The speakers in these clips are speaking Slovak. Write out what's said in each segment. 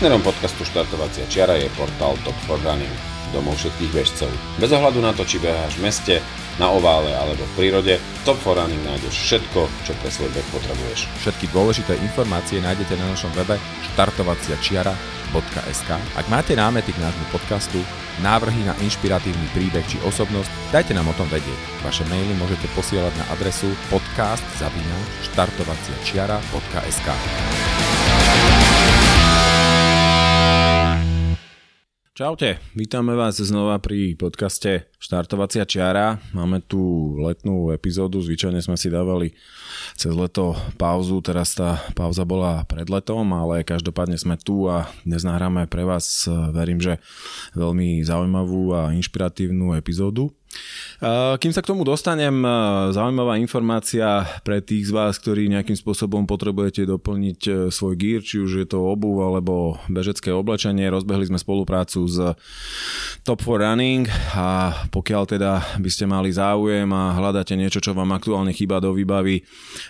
Partnerom podcastu Štartovacia čiara je portál Top for Running, domov všetkých bežcov. Bez ohľadu na to, či beháš v meste, na ovále alebo v prírode, Top for Running nájdeš všetko, čo pre svoj beh potrebuješ. Všetky dôležité informácie nájdete na našom webe štartovaciačiara.sk Ak máte námety k nášmu podcastu, návrhy na inšpiratívny príbeh či osobnosť, dajte nám o tom vedieť. Vaše maily môžete posielať na adresu podcast.štartovaciačiara.sk Čaute, vítame vás znova pri podcaste Štartovacia čiara. Máme tu letnú epizódu, zvyčajne sme si dávali cez leto pauzu, teraz tá pauza bola pred letom, ale každopádne sme tu a dnes nahráme pre vás, verím, že veľmi zaujímavú a inšpiratívnu epizódu. Kým sa k tomu dostanem, zaujímavá informácia pre tých z vás, ktorí nejakým spôsobom potrebujete doplniť e, svoj gear, či už je to obuv alebo bežecké oblečenie. Rozbehli sme spoluprácu s Top 4 Running a pokiaľ teda by ste mali záujem a hľadáte niečo, čo vám aktuálne chýba do výbavy,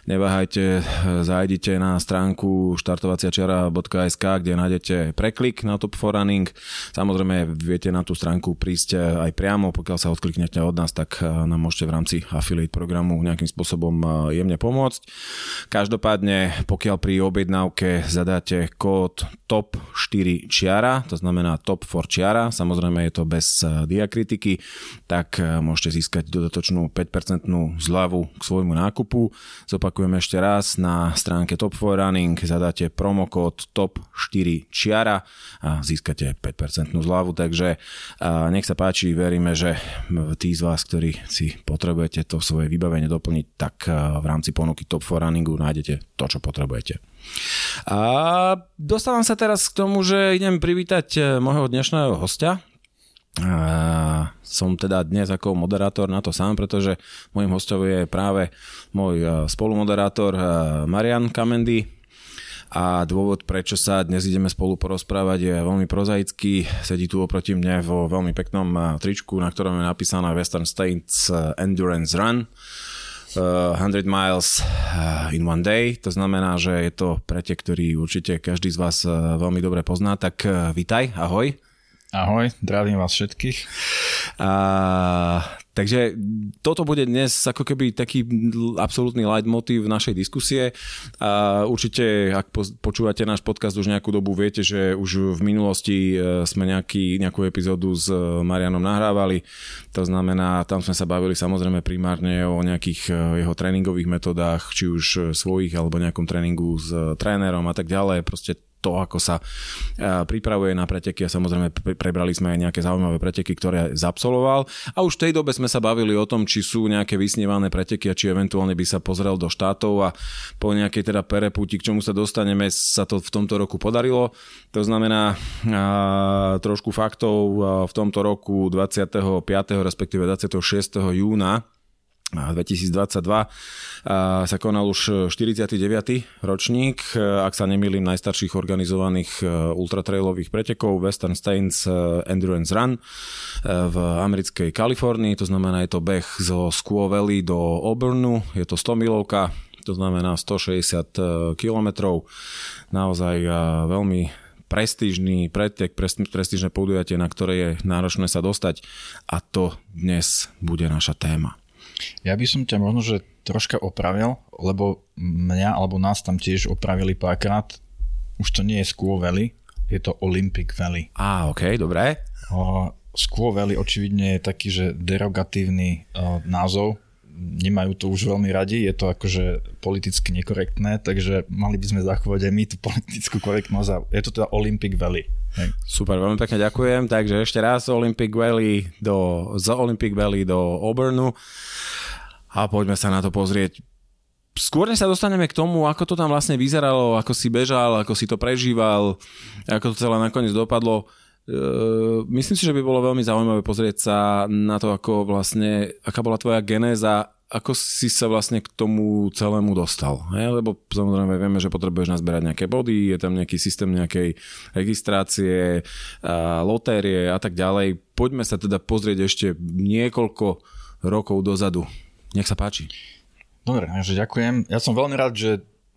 neváhajte, zajdite na stránku štartovaciačiara.sk, kde nájdete preklik na Top 4 Running. Samozrejme, viete na tú stránku prísť aj priamo, pokiaľ sa odkliknete odmietnete od nás, tak eh, nám môžete v rámci affiliate programu nejakým spôsobom eh, jemne pomôcť. Každopádne, pokiaľ pri objednávke zadáte kód TOP4 čiara, to znamená TOP 4 čiara, samozrejme je to bez eh, diakritiky, tak môžete získať dodatočnú 5% zľavu k svojmu nákupu. Zopakujem ešte raz, na stránke Top 4 Running zadáte promokód TOP4 čiara a získate 5% zľavu, takže nech sa páči, veríme, že tí z vás, ktorí si potrebujete to svoje vybavenie doplniť, tak eh, v rámci ponuky Top 4 Runningu nájdete to, čo potrebujete. A dostávam sa teraz k tomu, že idem privítať eh, môjho dnešného hostia. A som teda dnes ako moderátor na to sám, pretože môjim hostom je práve môj eh, spolumoderátor Marian Kamendy, a dôvod, prečo sa dnes ideme spolu porozprávať je veľmi prozaický. Sedí tu oproti mne vo veľmi peknom tričku, na ktorom je napísané Western States Endurance Run. 100 miles in one day, to znamená, že je to pretek, ktorý určite každý z vás veľmi dobre pozná, tak vitaj, ahoj. Ahoj, zdravím vás všetkých. A, takže toto bude dnes ako keby taký absolútny leitmotiv našej diskusie. A určite, ak počúvate náš podcast už nejakú dobu, viete, že už v minulosti e, sme nejaký, nejakú epizódu s Marianom nahrávali. To znamená, tam sme sa bavili samozrejme primárne o nejakých e, jeho tréningových metodách, či už svojich alebo nejakom tréningu s trénerom a tak ďalej. Proste to, ako sa e, pripravuje na preteky a samozrejme prebrali sme aj nejaké zaujímavé preteky, ktoré zabsoloval a už v tej dobe sme sa bavili o tom, či sú nejaké vysnívané preteky a či eventuálne by sa pozrel do štátov a po nejakej teda perepúti, k čomu sa dostaneme, sa to v tomto roku podarilo. To znamená trošku faktov v tomto roku 25. respektíve 26. júna 2022 sa konal už 49. ročník, ak sa nemýlim, najstarších organizovaných e, ultratrailových pretekov Western States e, Endurance Run e, v americkej Kalifornii, to znamená je to beh zo Squaw Valley do Auburnu, je to 100 milovka, to znamená 160 kilometrov, naozaj veľmi prestížny pretek, prestížne podujatie, na ktoré je náročné sa dostať a to dnes bude naša téma. Ja by som ťa možno, že troška opravil, lebo mňa alebo nás tam tiež opravili párkrát. Už to nie je Squaw Valley, je to Olympic Valley. Á, ok, dobré. O, Squaw Valley očividne je taký, že derogatívny o, názov, nemajú to už veľmi radi, je to akože politicky nekorektné, takže mali by sme zachovať aj my tú politickú korektnosť je to teda Olympic Valley. Super, veľmi pekne ďakujem. Takže ešte raz Olympic Valley do, z Olympic Valley do Auburnu a poďme sa na to pozrieť. Skôr sa dostaneme k tomu, ako to tam vlastne vyzeralo, ako si bežal, ako si to prežíval, ako to celé nakoniec dopadlo, Uh, myslím si, že by bolo veľmi zaujímavé pozrieť sa na to, ako vlastne, aká bola tvoja genéza, ako si sa vlastne k tomu celému dostal. Hej? Lebo samozrejme vieme, že potrebuješ nazberať nejaké body, je tam nejaký systém nejakej registrácie, a lotérie a tak ďalej. Poďme sa teda pozrieť ešte niekoľko rokov dozadu. Nech sa páči. Dobre, takže ďakujem. Ja som veľmi rád, že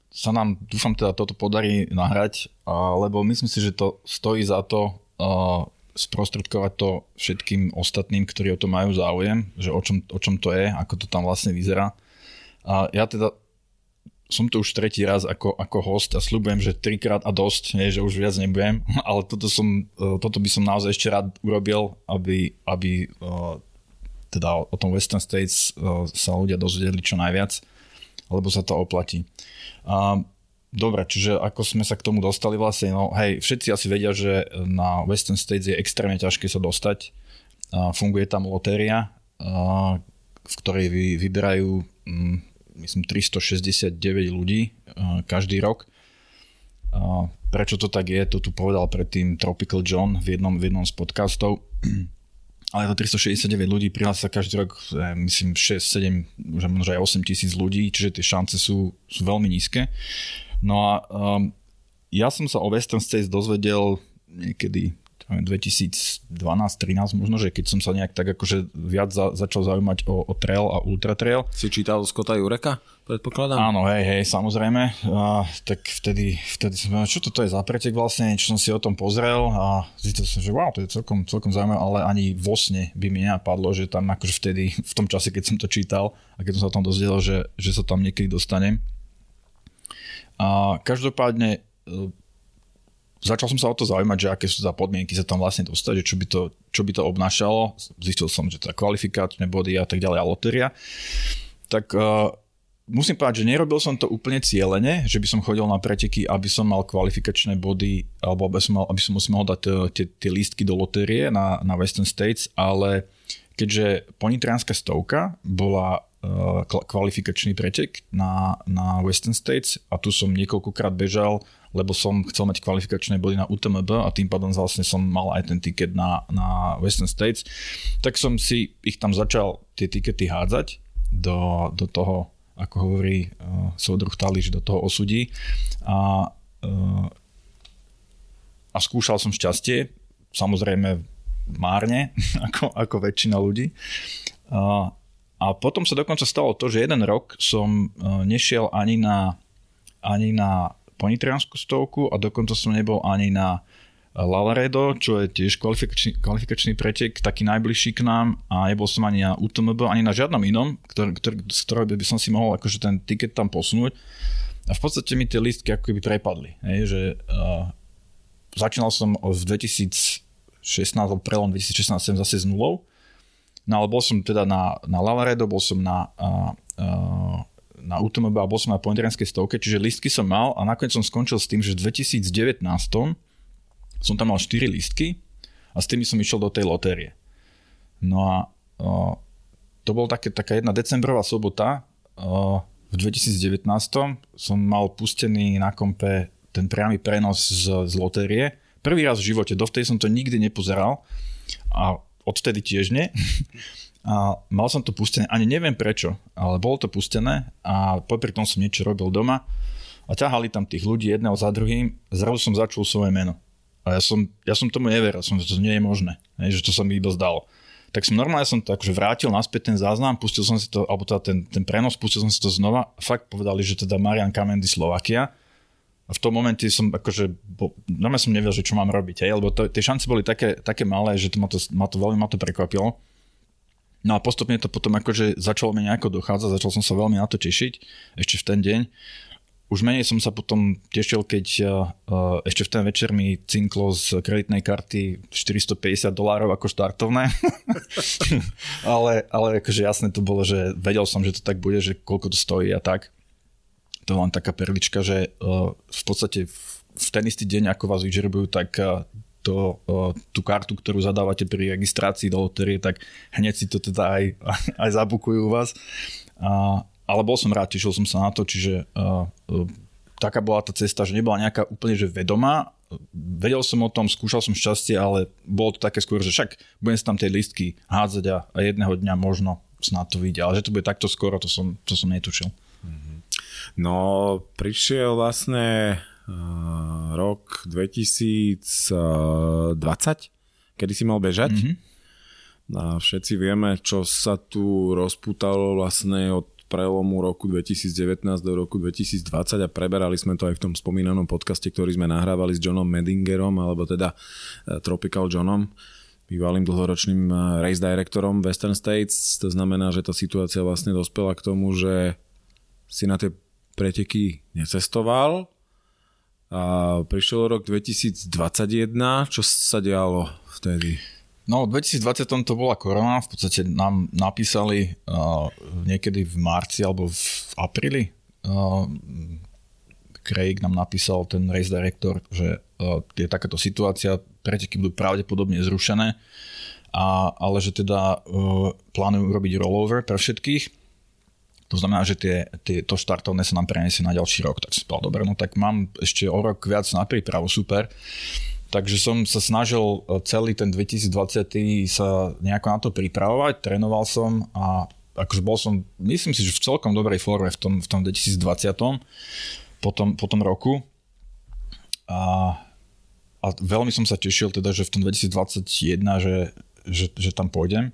sa nám, dúfam teda, toto podarí nahrať, lebo myslím si, že to stojí za to sprostredkovať to všetkým ostatným, ktorí o to majú záujem, že o čom, o čom to je, ako to tam vlastne vyzerá. A ja teda som tu už tretí raz ako, ako host a slúbujem, že trikrát a dosť, nie, že už viac nebudem, ale toto, som, e, toto by som naozaj ešte rád urobil, aby, aby e, teda o tom Western States e, sa ľudia dozvedeli čo najviac, lebo sa to oplatí. A, dobre, čiže ako sme sa k tomu dostali vlastne, no hej, všetci asi vedia, že na Western States je extrémne ťažké sa dostať. Funguje tam lotéria, v ktorej vy, vyberajú mm, myslím 369 ľudí každý rok. Prečo to tak je, to tu povedal predtým Tropical John v jednom, v jednom z podcastov. Ale to 369 ľudí prihlási sa každý rok, myslím 6, 7, už možno aj 8 tisíc ľudí, čiže tie šance sú, sú veľmi nízke. No a um, ja som sa o Western States dozvedel niekedy 2012-13 možno, že keď som sa nejak tak akože viac za, začal zaujímať o, o trail a ultra trail. Si čítal Scotta Jureka, predpokladám? Áno, hej, hej, samozrejme. A, tak vtedy, vtedy som povedal, čo toto je za pretek vlastne, čo som si o tom pozrel a zistil som, že wow, to je celkom, celkom zaujímavé, ale ani vo sne by mi nenapadlo, že tam akože vtedy, v tom čase, keď som to čítal a keď som sa o tom dozvedel, že, že sa tam niekedy dostanem. A každopádne začal som sa o to zaujímať, že aké sú za podmienky sa tam vlastne dostať, že čo by to, čo by to obnášalo. Zistil som, že teda kvalifikačné body a tak ďalej a lotéria. Tak uh, musím povedať, že nerobil som to úplne cieľene, že by som chodil na preteky, aby som mal kvalifikačné body, alebo aby som, mal, aby som musel dať eh, tie, tie lístky do lotérie na, na Western States, ale keďže ponitrianská stovka bola kvalifikačný pretek na, na Western States a tu som niekoľkokrát bežal lebo som chcel mať kvalifikačné body na UTMB a tým pádom vlastne som mal aj ten tiket na, na Western States, tak som si ich tam začal tie tikety hádzať do, do toho, ako hovorí uh, súdruh Tališ, do toho osudí a, uh, a skúšal som šťastie, samozrejme márne, ako, ako väčšina ľudí. Uh, a potom sa dokonca stalo to, že jeden rok som uh, nešiel ani na, ani na ponitrianskú stovku a dokonca som nebol ani na Lalaredo, čo je tiež kvalifikačný, kvalifikačný pretek, taký najbližší k nám a nebol som ani na UTMB, ani na žiadnom inom, ktorý, ktorý, z ktorého by som si mohol akože ten tiket tam posunúť. A v podstate mi tie listky ako keby prepadli. Hej, že, uh, začínal som v 2016, alebo prelom 2016 sem zase s nulou. No ale bol som teda na, na Lavaredo, bol som na uh, uh, na UTMB a bol som na pointerenskej stovke, čiže listky som mal a nakoniec som skončil s tým, že v 2019 som tam mal 4 listky a s tými som išiel do tej lotérie. No a o, to bol také, taká jedna decembrová sobota. O, v 2019 som mal pustený na kompe ten priamy prenos z, z lotérie. Prvý raz v živote, dovtedy som to nikdy nepozeral a odtedy tiež nie. A mal som to pustené, ani neviem prečo, ale bolo to pustené a popri tom som niečo robil doma a ťahali tam tých ľudí jedného za druhým, zrazu som začul svoje meno. A ja som, ja som tomu neveril, som, že to nie je možné, že to sa mi iba zdalo. Tak som normálne som to akože vrátil naspäť ten záznam, pustil som si to, alebo teda ten, ten prenos, pustil som si to znova a fakt povedali, že teda Marian Kamendy Slovakia. V tom momente som akože, bo, normálne som nevedel, že čo mám robiť, hej, lebo to, tie šance boli také, také malé, že to ma to, ma to veľmi ma to prekvapilo. No a postupne to potom akože začalo mi nejako dochádzať, začal som sa veľmi na to tešiť ešte v ten deň. Už menej som sa potom tešil, keď uh, ešte v ten večer mi cinklo z kreditnej karty 450 dolárov ako štartovné. ale, ale akože jasné to bolo, že vedel som, že to tak bude, že koľko to stojí a tak. To len taká perlička, že uh, v podstate v, ten istý deň, ako vás vyžerbujú, tak uh, to, tú kartu, ktorú zadávate pri registrácii do loterie, tak hneď si to teda aj, aj zabukujú vás. Ale bol som rád, tešil som sa na to, čiže taká bola tá cesta, že nebola nejaká úplne že vedomá. Vedel som o tom, skúšal som šťastie, ale bolo to také skôr, že však budem si tam tie listky hádzať a jedného dňa možno snad to vyjde. Ale že to bude takto skoro, to som, to som netušil. No, prišiel vlastne rok 2020, kedy si mal bežať. Mm-hmm. A všetci vieme, čo sa tu rozputalo vlastne od prelomu roku 2019 do roku 2020 a preberali sme to aj v tom spomínanom podcaste, ktorý sme nahrávali s Johnom Medingerom, alebo teda e, Tropical Johnom, bývalým dlhoročným e, race directorom Western States. To znamená, že tá situácia vlastne dospela k tomu, že si na tie preteky necestoval a prišiel rok 2021. Čo sa dialo vtedy? No, v 2020 to bola korona, v podstate nám napísali uh, niekedy v marci alebo v apríli. Uh, Craig nám napísal, ten race director, že uh, je takáto situácia, preteky budú pravdepodobne zrušené, a, ale že teda uh, plánujú robiť rollover pre všetkých. To znamená, že tie, tie, to štartovné sa nám preniesie na ďalší rok. Tak si povedal, dobre, no tak mám ešte o rok viac na prípravu, super. Takže som sa snažil e, celý ten 2020 sa nejako na to pripravovať, trénoval som a akože bol som, myslím si, že v celkom dobrej forme v tom, v tom 2020 po tom, po tom roku. A, a veľmi som sa tešil teda, že v tom 2021, že, že, že tam pôjdem.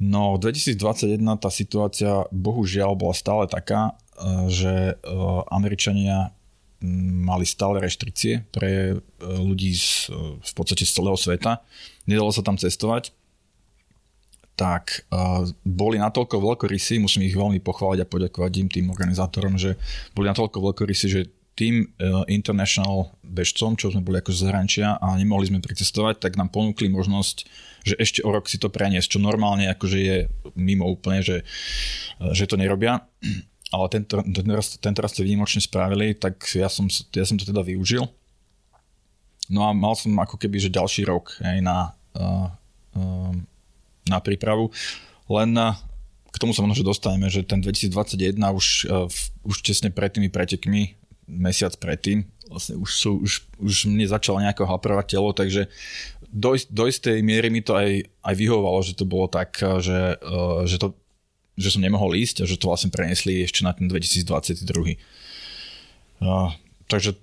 No v 2021 tá situácia bohužiaľ bola stále taká, e, že e, Američania mali stále reštrikcie pre e, ľudí z, v podstate z celého sveta. Nedalo sa tam cestovať. Tak boli natoľko veľkorysí, musím ich veľmi pochváliť a poďakovať im tým organizátorom, že boli natoľko veľkorysí, že tým international bežcom, čo sme boli ako z zahraničia a nemohli sme pricestovať, tak nám ponúkli možnosť, že ešte o rok si to preniesť, čo normálne akože je mimo úplne, že, že to nerobia ale tento, raz, tento raz to výnimočne spravili, tak ja som, ja som to teda využil. No a mal som ako keby, že ďalší rok aj na, uh, uh, na prípravu. Len uh, k tomu sa možno, dostaneme, že ten 2021 už, už tesne pred tými pretekmi, mesiac predtým, vlastne už, sú, už, už mne začalo nejako haprovať telo, takže do, do istej miery mi to aj, aj vyhovalo, že to bolo tak, že, uh, že to že som nemohol ísť a že to vlastne prenesli ešte na ten 2022. Uh, takže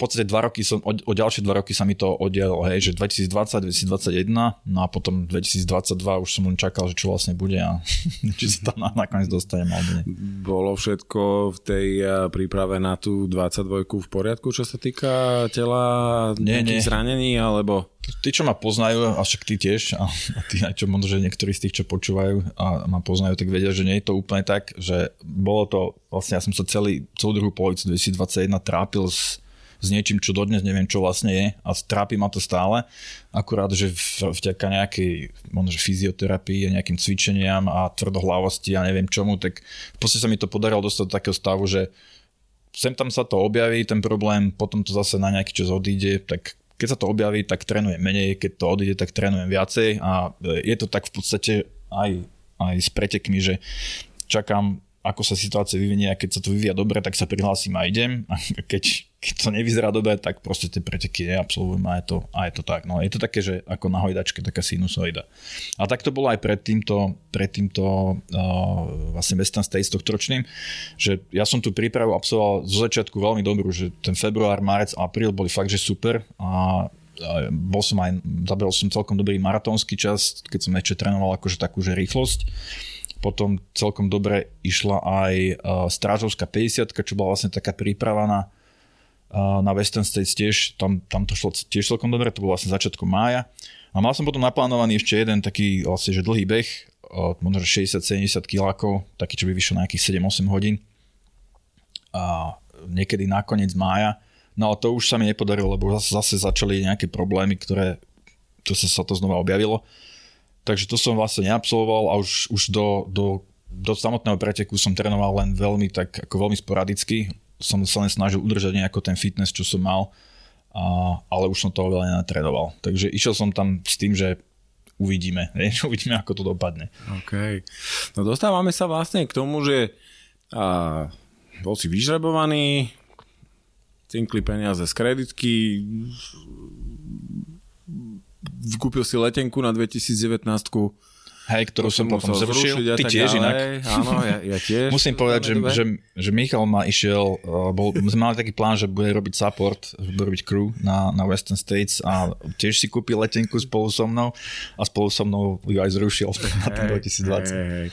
podstate dva roky som, o, o ďalšie dva roky sa mi to oddialo, hej, že 2020, 2021, no a potom 2022 už som len čakal, že čo vlastne bude a či sa tam nakoniec dostanem alebo nie. Bolo všetko v tej príprave na tú 22 v poriadku, čo sa týka tela nie, nie. zranení, alebo... Tí, čo ma poznajú, a však ty tiež, a, a tí aj čo možno, že niektorí z tých, čo počúvajú a ma poznajú, tak vedia, že nie je to úplne tak, že bolo to, vlastne ja som sa celý, celú druhú polovicu 2021 trápil s s niečím, čo dodnes neviem, čo vlastne je a trápi ma to stále. Akurát, že vďaka nejakej možno, fyzioterapii a nejakým cvičeniam a tvrdohlavosti a neviem čomu, tak v podstate sa mi to podarilo dostať do takého stavu, že sem tam sa to objaví, ten problém, potom to zase na nejaký čas odíde, tak keď sa to objaví, tak trénujem menej, keď to odíde, tak trénujem viacej a je to tak v podstate aj, aj s pretekmi, že čakám ako sa situácia vyvinie a keď sa to vyvíja dobre, tak sa prihlásim a idem. A keď, keď to nevyzerá dobre, tak proste tie preteky neabsolvujem a je to, a je to tak. No, je to také, že ako na hojdačke, taká sinusoida. A tak to bolo aj pred týmto, pred týmto uh, vlastne Western States tohto ročným, že ja som tú prípravu absolvoval zo začiatku veľmi dobrú, že ten február, marec, apríl boli fakt, že super a bol som aj, zabral som celkom dobrý maratónsky čas, keď som ešte trénoval akože takú, že rýchlosť potom celkom dobre išla aj uh, Strážovská 50, čo bola vlastne taká príprava na, na Western States tiež. Tam, tam to šlo tiež celkom dobre, to bolo vlastne začiatkom mája. A mal som potom naplánovaný ešte jeden taký vlastne, že dlhý beh, uh, možno 60-70 kilákov, taký, čo by vyšiel na nejakých 7-8 hodín. A niekedy na koniec mája. No ale to už sa mi nepodarilo, lebo zase začali nejaké problémy, ktoré to sa, sa to znova objavilo. Takže to som vlastne neabsolvoval a už, už do, do, do samotného preteku som trénoval len veľmi tak ako veľmi sporadicky. Som sa len snažil udržať nejako ten fitness, čo som mal, a, ale už som toho veľa nenatrénoval. Takže išiel som tam s tým, že uvidíme, ne? uvidíme ako to dopadne. OK. No dostávame sa vlastne k tomu, že a, bol si vyžrebovaný, cinkli peniaze z kreditky, kúpil si letenku na 2019 hej, ktorú som potom zrušil. Ty tiež ďalej. inak. Áno, ja, ja tiež. Musím povedať, že, že, že Michal ma išiel, uh, bol, sme mali taký plán, že bude robiť support, že bude robiť crew na, na Western States a tiež si kúpil letenku spolu so mnou a spolu so mnou ju aj zrušil na ten 2020. Hej, hej.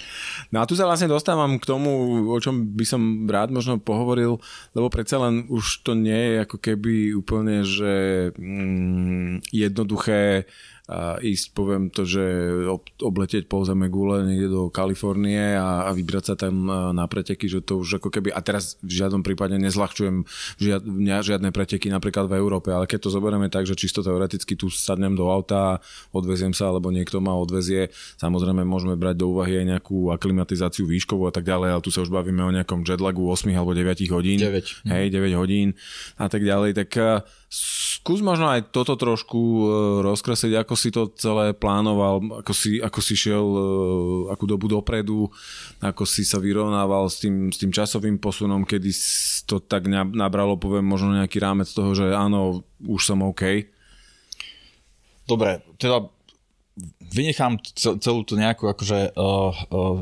No a tu sa vlastne dostávam k tomu, o čom by som rád možno pohovoril, lebo predsa len už to nie je ako keby úplne, že mm, jednoduché a ísť, poviem to, že obletieť po zeme gule niekde do Kalifornie a, a vybrať sa tam na preteky, že to už ako keby, a teraz v žiadnom prípade nezľahčujem žiad, žiadne preteky napríklad v Európe, ale keď to zoberieme tak, že čisto teoreticky tu sadnem do auta, odveziem sa, alebo niekto ma odvezie, samozrejme môžeme brať do úvahy aj nejakú aklimatizáciu výškovú a tak ďalej, ale tu sa už bavíme o nejakom jetlagu 8 alebo 9 hodín. 9. Hej, 9 hodín a tak ďalej, tak skús možno aj toto trošku e, rozkresliť, ako si to celé plánoval, ako si, ako si šiel e, akú dobu dopredu, ako si sa vyrovnával s tým, s tým časovým posunom, kedy to tak nabralo, poviem, možno nejaký rámec toho, že áno, už som OK. Dobre, teda vynechám celú tú nejakú akože uh, uh,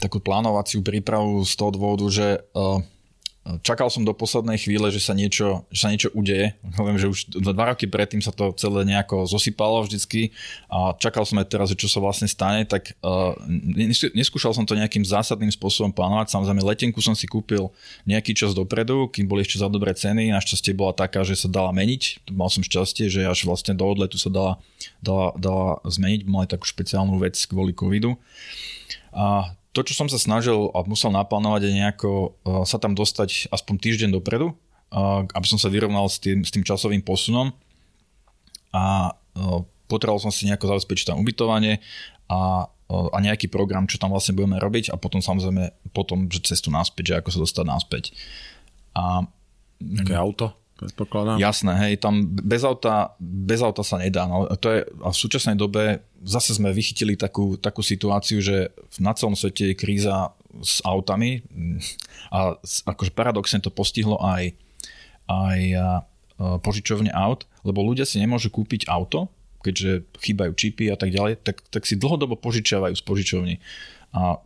takú plánovaciu prípravu z toho dôvodu, že uh, Čakal som do poslednej chvíle, že sa niečo, že sa niečo udeje. Hovorím, že už dva roky predtým sa to celé nejako zosypalo vždycky a čakal som aj teraz, že čo sa vlastne stane, tak uh, neskúšal som to nejakým zásadným spôsobom plánovať. Samozrejme, letenku som si kúpil nejaký čas dopredu, kým boli ešte za dobré ceny. Našťastie bola taká, že sa dala meniť. Mal som šťastie, že až vlastne do odletu sa dala, dala, dala zmeniť. Mali takú špeciálnu vec kvôli covidu. A to, čo som sa snažil a musel naplánovať je nejako uh, sa tam dostať aspoň týždeň dopredu, uh, aby som sa vyrovnal s tým, s tým časovým posunom a uh, potreboval som si nejako zabezpečiť tam ubytovanie a, a nejaký program, čo tam vlastne budeme robiť a potom samozrejme potom, že cestu naspäť, že ako sa dostať naspäť. A, Také auto? Predpokladám. Jasné, hej, tam bez auta, bez auta sa nedá. No, to je, a v súčasnej dobe zase sme vychytili takú, takú situáciu, že na celom svete je kríza s autami a akože paradoxne to postihlo aj, aj požičovne aut, lebo ľudia si nemôžu kúpiť auto, keďže chýbajú čipy a tak ďalej, tak, tak si dlhodobo požičiavajú z požičovni. A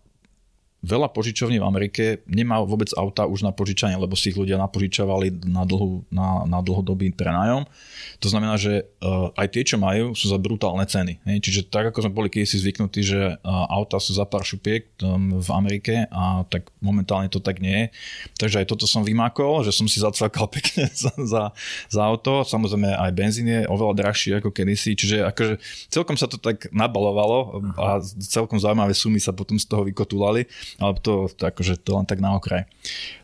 veľa požičovní v Amerike nemá vôbec auta už na požičanie, lebo si ich ľudia napožičavali na, dlhú, na, na dlhodobý prenájom. To znamená, že uh, aj tie, čo majú, sú za brutálne ceny. Hej? Čiže tak, ako sme boli kedysi zvyknutí, že uh, auta sú za pár šupiek um, v Amerike a tak momentálne to tak nie je. Takže aj toto som vymákol, že som si zacvakal pekne za, za, za auto. Samozrejme aj benzín je oveľa drahší ako kedysi, čiže akože celkom sa to tak nabalovalo a celkom zaujímavé sumy sa potom z toho vykotulali ale to, to akože to len tak na okraj.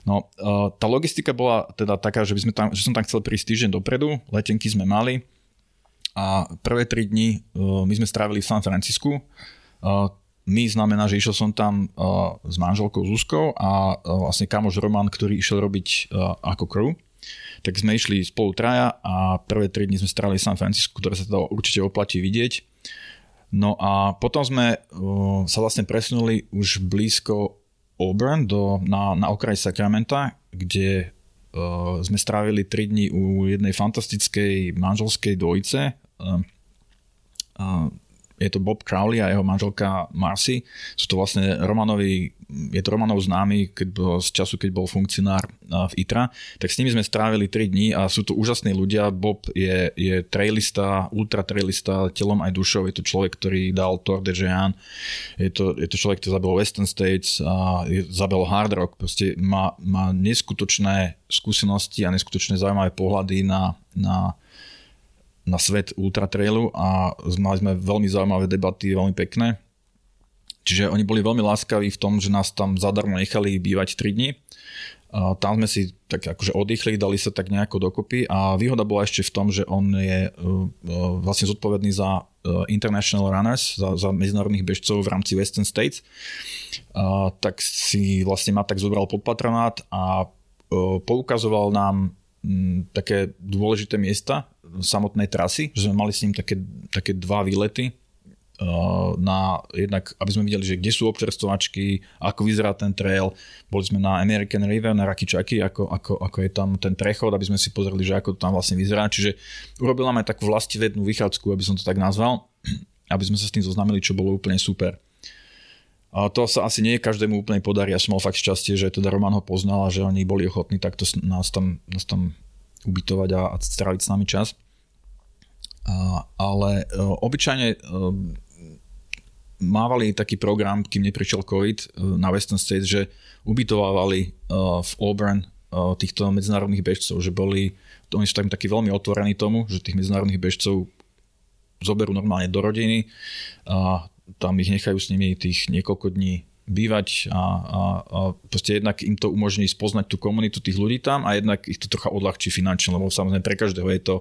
No, uh, tá logistika bola teda taká, že, by sme tam, že som tam chcel prísť týždeň dopredu, letenky sme mali a prvé tri dni uh, my sme strávili v San Francisku. Uh, my znamená, že išiel som tam s manželkou Zuzkou a vlastne kamoš Roman, ktorý išiel robiť ako crew. Tak sme išli spolu traja a prvé tri dni sme strávili v San Francisku, ktoré sa teda určite oplatí vidieť. No a potom sme uh, sa vlastne presunuli už blízko Auburn do, na, na okraj Sacramenta, kde uh, sme strávili 3 dní u jednej fantastickej manželskej dvojice. Uh, uh, je to Bob Crowley a jeho manželka Marcy. Sú to vlastne Romanovi, je to Romanov známy keď bol, z času, keď bol funkcionár v ITRA, tak s nimi sme strávili 3 dní a sú to úžasní ľudia. Bob je, je trailista, ultra trailista, telom aj dušou. Je to človek, ktorý dal Tour de Jean. Je to, je to človek, ktorý zabil Western States a je, zabil Hard Rock. Proste má, má neskutočné skúsenosti a neskutočné zaujímavé pohľady na, na na svet ultra trailu a mali sme veľmi zaujímavé debaty, veľmi pekné. Čiže oni boli veľmi láskaví v tom, že nás tam zadarmo nechali bývať 3 dní. Tam sme si tak akože oddychli, dali sa tak nejako dokopy a výhoda bola ešte v tom, že on je uh, uh, vlastne zodpovedný za uh, international runners, za, za medzinárodných bežcov v rámci Western States. Tak si vlastne ma tak zobral pod patronát a poukazoval nám také dôležité miesta samotnej trasy, že sme mali s ním také, také dva výlety uh, na jednak, aby sme videli, že kde sú občerstvovačky, ako vyzerá ten trail. Boli sme na American River, na Rakičaky, ako, ako, ako je tam ten prechod, aby sme si pozreli, že ako to tam vlastne vyzerá. Čiže urobil nám aj takú vlastivednú vychádzku, aby som to tak nazval. aby sme sa s tým zoznámili, čo bolo úplne super. To sa asi nie každému úplne podarí. Ja som mal fakt šťastie, že teda Roman ho poznal a že oni boli ochotní takto nás tam, nás tam ubytovať a, a stráviť s nami čas. A, ale uh, obyčajne uh, mávali taký program, kým neprišiel COVID uh, na Western States, že ubytovávali uh, v Auburn uh, týchto medzinárodných bežcov, že boli, oni sú tam takí veľmi otvorení tomu, že tých medzinárodných bežcov zoberú normálne do rodiny a tam ich nechajú s nimi tých niekoľko dní bývať a, a, a proste jednak im to umožní spoznať tú komunitu tých ľudí tam a jednak ich to trocha odľahčí finančne, lebo samozrejme pre každého je to,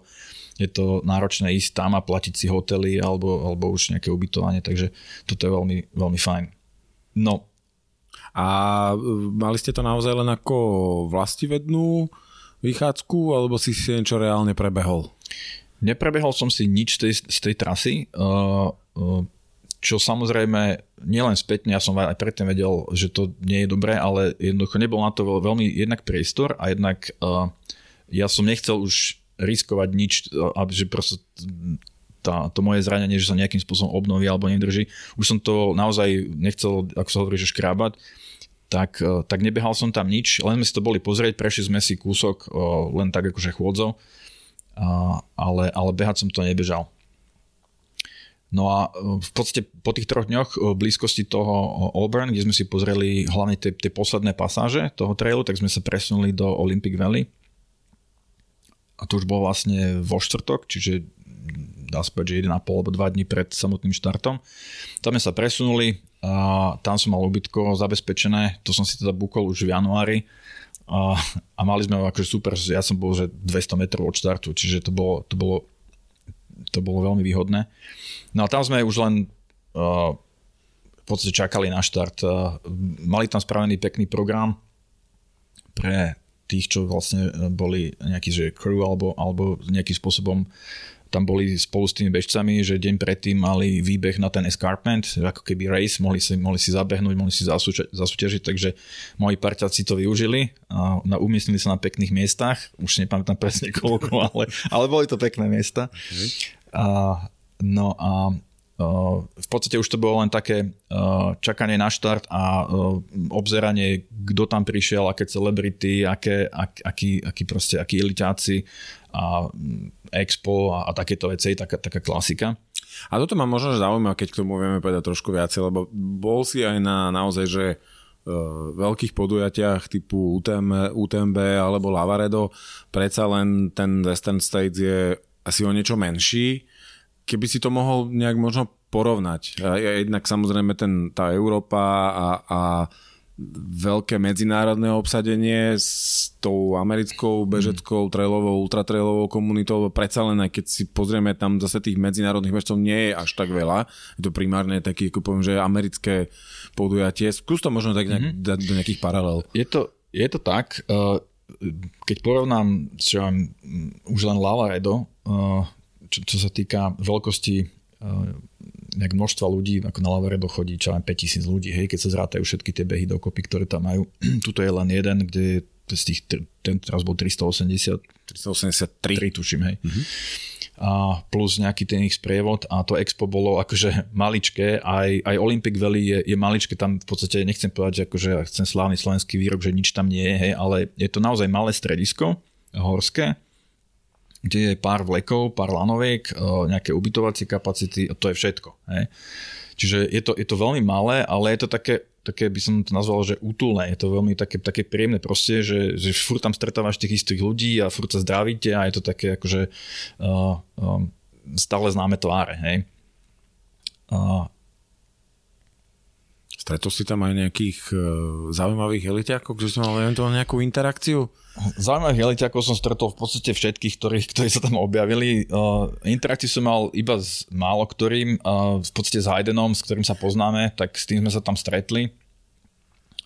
je to náročné ísť tam a platiť si hotely alebo, alebo už nejaké ubytovanie, takže toto je veľmi, veľmi fajn. No. A e, mali ste to naozaj len ako vlastivednú vychádzku, alebo si si niečo reálne prebehol? Neprebehol som si nič z tej, z tej trasy. Uh, uh, čo samozrejme nielen spätne, ja som aj predtým vedel, že to nie je dobré, ale jednoducho nebol na to veľmi jednak priestor a jednak uh, ja som nechcel už riskovať nič, aby že proste tá, to moje zranenie, že sa nejakým spôsobom obnoví alebo nedrží. Už som to naozaj nechcel, ako sa hovorí, že škrábať, tak, uh, tak nebehal som tam nič, len sme si to boli pozrieť, prešli sme si kúsok uh, len tak akože chôdzou, uh, ale, ale behať som to nebežal. No a e, v podstate po tých troch dňoch v blízkosti toho Auburn, kde sme si pozreli hlavne tie, tie posledné pasáže toho trailu, tak sme sa presunuli do Olympic Valley. A to už bolo vlastne vo štvrtok, čiže dá sa povedať, že 1,5 alebo 2 dní pred samotným štartom. Tam sme sa presunuli a tam som mal ubytko zabezpečené, to som si teda bukol už v januári a, a mali sme akože super, ja som bol že 200 metrov od štartu, čiže to bolo, to bolo, to bolo veľmi výhodné. No a tam sme už len uh, v podstate čakali na štart. Uh, mali tam spravený pekný program pre tých, čo vlastne boli nejaký že crew alebo, alebo nejakým spôsobom tam boli spolu s tými bežcami, že deň predtým mali výbeh na ten escarpment, ako keby race, mohli si, mohli si zabehnúť, mohli si zasúťažiť, takže moji parťaci to využili a na, umiestnili sa na pekných miestach, už nepamätám presne koľko, ale, ale boli to pekné miesta. No a v podstate už to bolo len také čakanie na štart a obzeranie, kto tam prišiel, aké celebrity, aké, ak, akí, akí proste, akí elitáci a um, expo a, a takéto veci, taká, taká klasika. A toto ma možno zaujíma, keď k tomu vieme povedať trošku viacej, lebo bol si aj na naozaj, že veľkých podujatiach typu UTM, UTMB alebo Lavaredo, predsa len ten Western States je asi o niečo menší keby si to mohol nejak možno porovnať. Jednak samozrejme ten, tá Európa a, a veľké medzinárodné obsadenie s tou americkou bežeckou, trailovou, ultratrailovou komunitou, predsa len aj keď si pozrieme tam zase tých medzinárodných bežcov nie je až tak veľa. Je to primárne taký, ako poviem, že americké podujatie. Skús to možno tak nejak mm-hmm. dať do nejakých paralel. Je to, je to tak, uh, keď porovnám čo už len Lavaredo, uh, čo, čo sa týka veľkosti uh, nejak množstva ľudí, ako na Lavaredo chodí čo len 5000 ľudí, hej, keď sa zrátajú všetky tie behy dokopy, ktoré tam majú. Tuto je len jeden, kde z tých, ten teraz bol 380. 383. tuším, hej. Uh-huh. A plus nejaký ten ich sprievod a to expo bolo akože maličké, aj, aj Olympic Valley je, je maličké, tam v podstate nechcem povedať, že akože chcem slávny slovenský výrok, že nič tam nie je, hej, ale je to naozaj malé stredisko, horské, kde je pár vlekov, pár lanoviek, e, nejaké ubytovacie kapacity a to je všetko. Hej. Čiže je to, je to veľmi malé, ale je to také, také by som to nazval, že útulné. Je to veľmi také, také príjemné proste, že, že furt tam stretávaš tých istých ľudí a furt sa zdravíte a je to také akože uh, uh, stále známe tváre. Hej. Uh, Stretol si tam aj nejakých uh, zaujímavých elitiakov, že som mal eventuálne nejakú interakciu? Zaujímavých elitiakov som stretol v podstate všetkých, ktorých, ktorí sa tam objavili. Uh, interakciu som mal iba s málo ktorým, uh, v podstate s Haydenom, s ktorým sa poznáme, tak s tým sme sa tam stretli.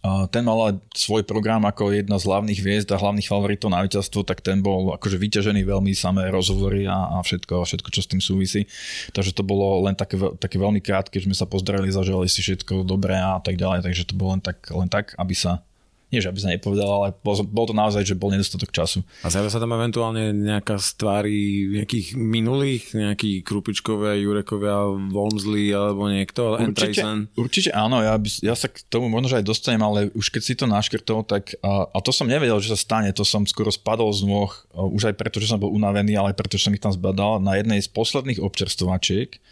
Ten mal svoj program ako jedna z hlavných hviezd a hlavných favoritov na víťazstvo, tak ten bol akože vyťažený veľmi samé rozhovory a, a všetko, všetko, čo s tým súvisí. Takže to bolo len také, také veľmi krátke, že sme sa pozdravili, zaželali si všetko dobré a tak ďalej, takže to bolo len tak, len tak aby sa nie, že aby sa nepovedal, ale bol, bol to naozaj, že bol nedostatok času. A zjavia sa tam eventuálne nejaká z tvári nejakých minulých, nejakí Krupičkovia, Jurekovia, Volmsley alebo niekto? Určite, určite áno, ja, by, ja sa k tomu možno, že aj dostanem, ale už keď si to naškrtol, tak a, a to som nevedel, že sa stane, to som skoro spadol z nôh, už aj preto, že som bol unavený, ale aj preto, že som ich tam zbadal na jednej z posledných občerstvovačiek.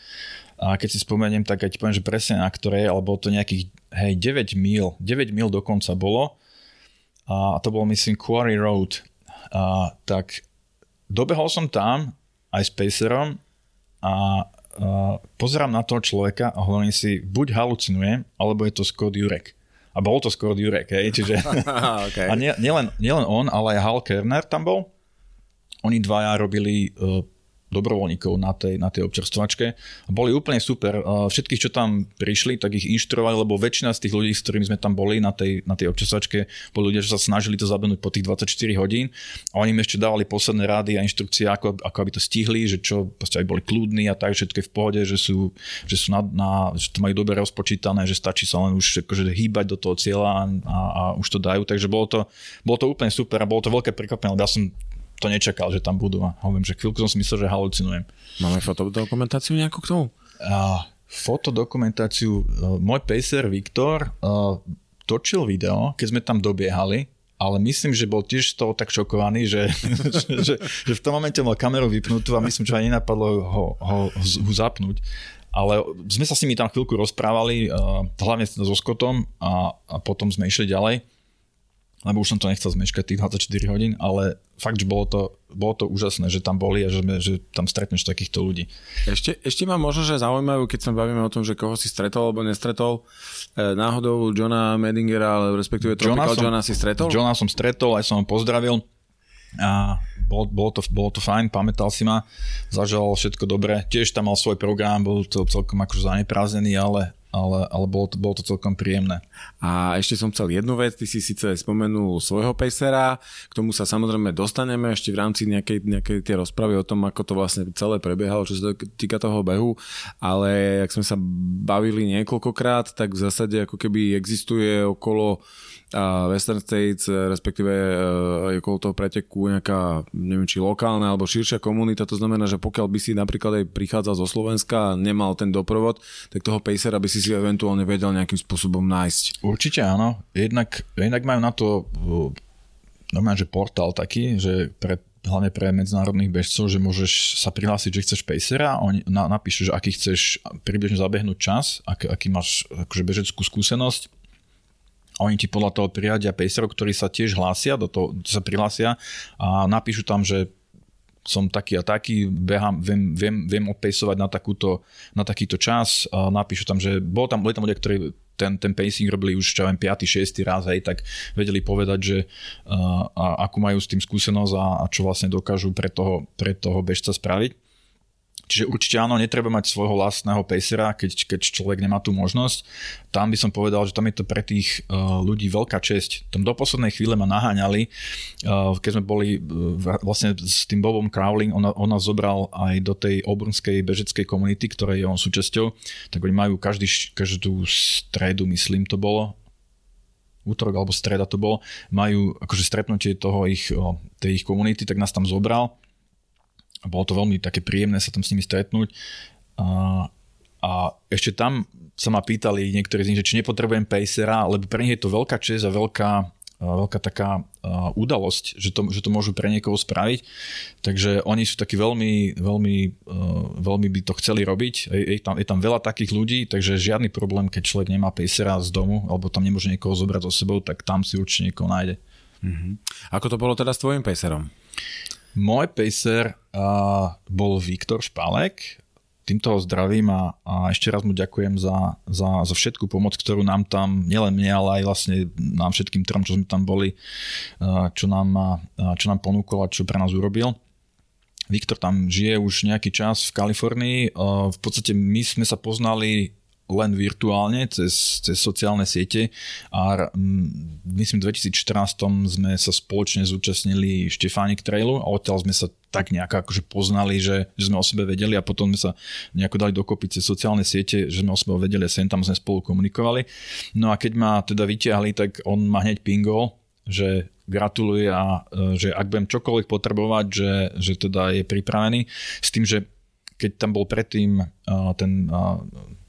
A keď si spomeniem, tak aj ti poviem, že presne na ktorej, alebo to nejakých, hej, 9 mil, 9 mil dokonca bolo a to bolo myslím Quarry Road. A, tak dobehol som tam aj s Pacerom a, a pozerám na toho človeka a hovorím si, buď halucinujem, alebo je to Scott Jurek. A bol to Scott Jurek, hej, čiže... okay. A nielen nie, nielen on, ale aj Hal Kerner tam bol. Oni dvaja robili uh, dobrovoľníkov na tej, na tej občerstvačke. Boli úplne super. Všetkých, čo tam prišli, tak ich inštruovali, lebo väčšina z tých ľudí, s ktorými sme tam boli na tej, na tej občerstvačke, boli ľudia, čo sa snažili to zabenúť po tých 24 hodín a oni im ešte dávali posledné rády a inštrukcie, ako, ako aby to stihli, že čo, proste aby boli kľudní a tak, všetko je v pohode, že sú, že sú na, na, že to majú dobre rozpočítané, že stačí sa len už akože hýbať do toho cieľa a, a, a už to dajú. Takže bolo to, bolo to úplne super a bolo to veľké prekvapenie, lebo ja som to nečakal, že tam budú. A hovorím, že chvíľku som si myslel, že halucinujem. Máme fotodokumentáciu nejakú k tomu? A, fotodokumentáciu. Uh, môj pacer Viktor uh, točil video, keď sme tam dobiehali, ale myslím, že bol tiež z toho tak šokovaný, že, že, že v tom momente mal kameru vypnutú a myslím, že aj nenapadlo ho, ho, ho zapnúť. Ale sme sa s nimi tam chvíľku rozprávali, uh, hlavne so Scottom a, a potom sme išli ďalej lebo už som to nechcel zmeškať tých 24 hodín, ale fakt, že bolo to, bolo to úžasné, že tam boli a že, že tam stretneš takýchto ľudí. Ešte, ešte ma možno, že zaujímajú, keď sa bavíme o tom, že koho si stretol alebo nestretol, e, náhodou Johna Medingera, ale respektíve Tropical Johna, som, Johna si stretol? Johna som stretol, aj som ho pozdravil a bol, bolo, to, bolo to fajn, pamätal si ma, zažal všetko dobre, tiež tam mal svoj program, bol to celkom akože zaneprázdnený, ale, ale, ale bolo, to, bolo to celkom príjemné. A ešte som chcel jednu vec, ty si síce spomenul svojho pacera, k tomu sa samozrejme dostaneme ešte v rámci nejakej, nejakej tie rozpravy o tom, ako to vlastne celé prebiehalo, čo sa týka toho behu, ale ak sme sa bavili niekoľkokrát, tak v zásade ako keby existuje okolo Western States, respektíve e, okolo toho preteku nejaká, neviem či lokálna alebo širšia komunita, to znamená, že pokiaľ by si napríklad aj prichádzal zo Slovenska a nemal ten doprovod, tak toho pacera by si si eventuálne vedel nejakým spôsobom nájsť. Určite áno. Jednak, jednak majú na to normálne, že portál taký, že pre hlavne pre medzinárodných bežcov, že môžeš sa prihlásiť, že chceš pacera a na, napíšu, že aký chceš približne zabehnúť čas, ak, aký máš akože bežeckú skúsenosť oni ti podľa toho priradia pacerov, ktorí sa tiež hlásia, do toho sa prihlásia a napíšu tam, že som taký a taký, behám, viem, viem, viem opejsovať na, takúto, na takýto čas a napíšu tam, že bol tam, boli tam ľudia, ktorí ten, ten pacing robili už čo viem, 5. 6. raz, hej, tak vedeli povedať, že uh, a, akú majú s tým skúsenosť a, a čo vlastne dokážu pre toho, pre toho bežca spraviť. Čiže určite áno, netreba mať svojho vlastného pacera, keď, keď človek nemá tú možnosť. Tam by som povedal, že tam je to pre tých uh, ľudí veľká česť. Tam do poslednej chvíle ma naháňali, uh, keď sme boli uh, vlastne s tým Bobom Crowling, on, on nás zobral aj do tej obrnskej bežeckej komunity, ktorej je on súčasťou, tak oni majú každý, každú stredu, myslím to bolo, útorok alebo streda to bolo, majú akože stretnutie toho ich, tej ich komunity, tak nás tam zobral a bolo to veľmi také príjemné sa tam s nimi stretnúť. A, a ešte tam sa ma pýtali niektorí z nich, že či nepotrebujem pacera, lebo pre nich je to veľká čest a veľká, veľká taká udalosť, že to, že to môžu pre niekoho spraviť. Takže oni sú takí veľmi, veľmi, veľmi by to chceli robiť. Je, je, tam, je tam veľa takých ľudí, takže žiadny problém, keď človek nemá pacera z domu, alebo tam nemôže niekoho zobrať so sebou, tak tam si určite niekoho nájde. Mm-hmm. Ako to bolo teda s tvojim pacerom? Môj pacer uh, bol Viktor Špalek, týmto ho zdravím a, a ešte raz mu ďakujem za, za, za všetku pomoc, ktorú nám tam, nielen mne, ale aj vlastne nám všetkým trom, čo sme tam boli, čo nám, čo nám ponúkol a čo pre nás urobil. Viktor tam žije už nejaký čas v Kalifornii. V podstate my sme sa poznali len virtuálne cez, cez sociálne siete a m, myslím v 2014 sme sa spoločne zúčastnili Štefánik Trailu a odtiaľ sme sa tak nejako akože poznali, že, že sme o sebe vedeli a potom sme sa nejako dali dokopy cez sociálne siete, že sme o sebe vedeli a sem tam sme spolu komunikovali. No a keď ma teda vyťahli, tak on ma hneď pingol, že gratuluje a e, že ak budem čokoľvek potrebovať, že, že teda je pripravený s tým, že keď tam bol predtým ten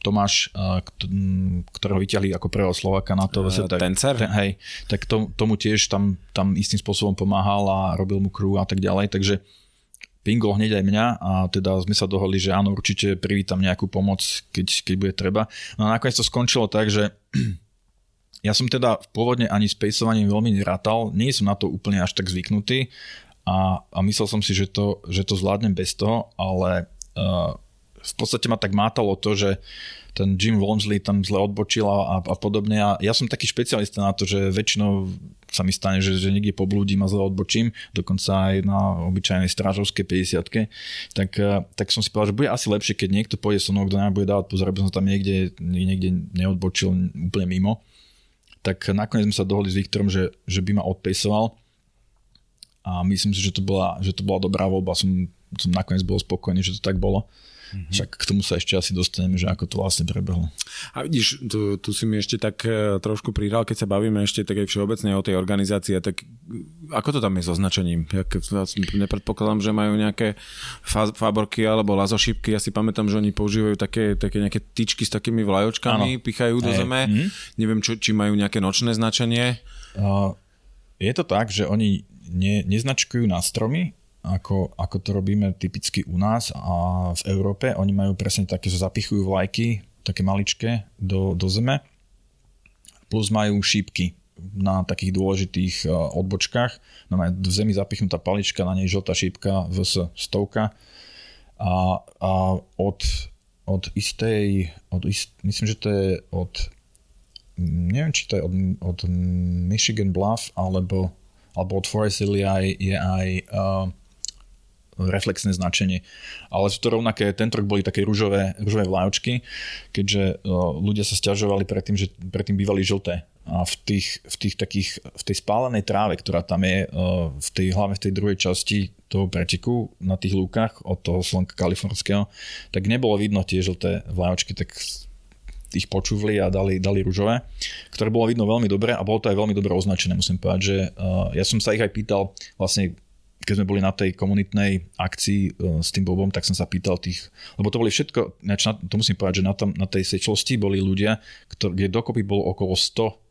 Tomáš, ktorého vyťahli ako prvého Slováka na to. Uh, tak, Tencer? Ten, hej, tak to, tomu tiež tam, tam istým spôsobom pomáhal a robil mu crew a tak ďalej, takže pingol hneď aj mňa a teda sme sa dohodli, že áno, určite privítam nejakú pomoc, keď, keď bude treba. No a nakoniec to skončilo tak, že ja som teda pôvodne ani s pejsovaním veľmi nerátal, nie som na to úplne až tak zvyknutý a, a myslel som si, že to, že to zvládnem bez toho, ale v podstate ma tak mátalo to, že ten Jim Walmsley tam zle odbočil a, a podobne. A ja som taký špecialista na to, že väčšinou sa mi stane, že, že niekde poblúdim a zle odbočím, dokonca aj na obyčajnej strážovskej 50 tak, tak som si povedal, že bude asi lepšie, keď niekto pôjde so mnou, kto nám bude dávať pozor, aby som tam niekde, niekde neodbočil úplne mimo. Tak nakoniec sme sa dohodli s Viktorom, že, že by ma odpejsoval a myslím si, že to bola, že to bola dobrá voľba. Som som nakoniec bol spokojný, že to tak bolo. Mm-hmm. Však k tomu sa ešte asi dostaneme, že ako to vlastne prebehlo. A vidíš, tu, tu si mi ešte tak e, trošku prihral, keď sa bavíme ešte tak aj všeobecne o tej organizácii, tak ako to tam je so značením? Ja nepredpokladám, že majú nejaké faborky alebo lazošípky. Ja si pamätám, že oni používajú také, také nejaké tyčky s takými vlajočkami, ano. pichajú do zeme. Mm-hmm. Neviem, čo, či majú nejaké nočné značenie. Uh, je to tak, že oni ne, neznačkujú na stromy, ako, ako to robíme typicky u nás a v Európe. Oni majú presne také, že zapichujú vlajky, také maličké, do, do zeme. Plus majú šípky na takých dôležitých e, odbočkách. No v zemi zapichnutá palička, na nej žltá šípka, VS stovka. A, a od, od istej, od ist, myslím, že to je od neviem, či to je od, od Michigan Bluff alebo, alebo od Forest Hill je aj, je aj uh, reflexné značenie. Ale sú to rovnaké, tento rok boli také rúžové, rúžové vlájočky, keďže ľudia sa stiažovali predtým, že predtým bývali žlté. A v, tých, v, tých takých, v tej spálenej tráve, ktorá tam je, v tej, hlavne v tej druhej časti toho preteku na tých lúkach od toho slnka kalifornského, tak nebolo vidno tie žlté vlájočky, tak ich počúvli a dali, dali rúžové, ktoré bolo vidno veľmi dobre a bolo to aj veľmi dobre označené, musím povedať, že uh, ja som sa ich aj pýtal vlastne keď sme boli na tej komunitnej akcii e, s tým Bobom, tak som sa pýtal tých, lebo to boli všetko, to musím povedať, že na, tom, na tej sečlosti boli ľudia, ktor, kde dokopy bolo okolo 100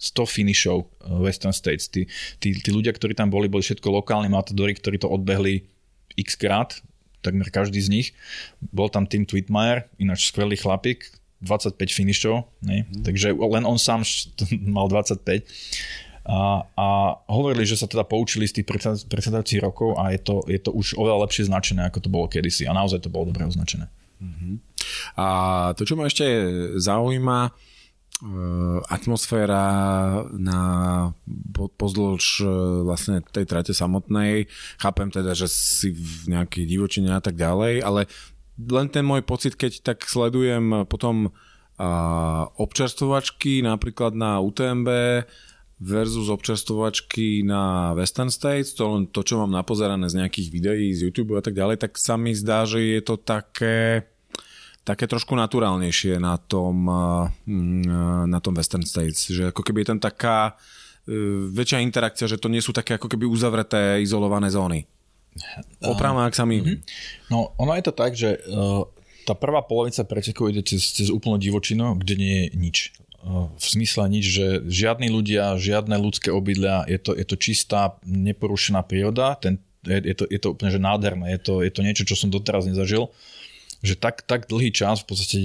100 finishov e, Western States. Tí, tí, tí ľudia, ktorí tam boli, boli všetko lokálni matadori, ktorí to odbehli x krát, takmer každý z nich. Bol tam Tim Tweetmeyer, ináč skvelý chlapík, 25 finishov, ne? Mm. takže len on sám mal 25 a, a hovorili, že sa teda poučili z tých predsedajúcich rokov a je to, je to už oveľa lepšie značené, ako to bolo kedysi a naozaj to bolo dobre označené. Uh-huh. A to, čo ma ešte zaujíma, e, atmosféra na pozdĺž e, vlastne tej trate samotnej. Chápem teda, že si v nejakej divočine a tak ďalej, ale len ten môj pocit, keď tak sledujem potom občerstvovačky napríklad na UTMB, versus občerstvovačky na Western States, to len to, čo mám napozerané z nejakých videí z YouTube a tak ďalej, tak sa mi zdá, že je to také také trošku naturálnejšie na tom, mm, na tom Western States, že ako keby je tam taká e, väčšia interakcia, že to nie sú také ako keby uzavreté, izolované zóny. Opravme, ak sa mi... Mm-hmm. No, ono je to tak, že uh, tá prvá polovica pretekov ide cez, cez úplnú divočinu, kde nie je nič v zmysle nič, že žiadni ľudia, žiadne ľudské obydlia, je to, je to čistá, neporušená príroda, ten, je, je, to, je to úplne že nádherné, je to, je to niečo, čo som doteraz nezažil, že tak, tak dlhý čas, v podstate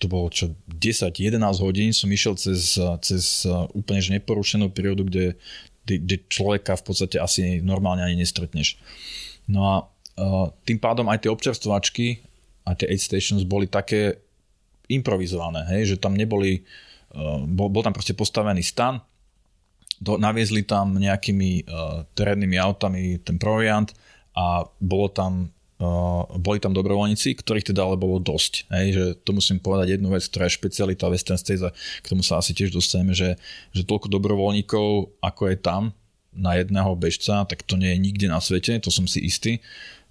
to bolo čo 10-11 hodín som išiel cez, cez úplne že neporušenú prírodu, kde, kde, kde človeka v podstate asi normálne ani nestretneš. No a tým pádom aj tie občerstvačky a tie aid stations boli také improvizované, hej, že tam neboli, uh, bol, bol tam proste postavený stan, do, naviezli tam nejakými uh, terénnymi autami ten proviant a bolo tam Uh, boli tam dobrovoľníci, ktorých teda ale bolo dosť. Hej, že to musím povedať jednu vec, ktorá je špecialita Western States a k tomu sa asi tiež dostaneme, že, že toľko dobrovoľníkov, ako je tam na jedného bežca, tak to nie je nikde na svete, to som si istý.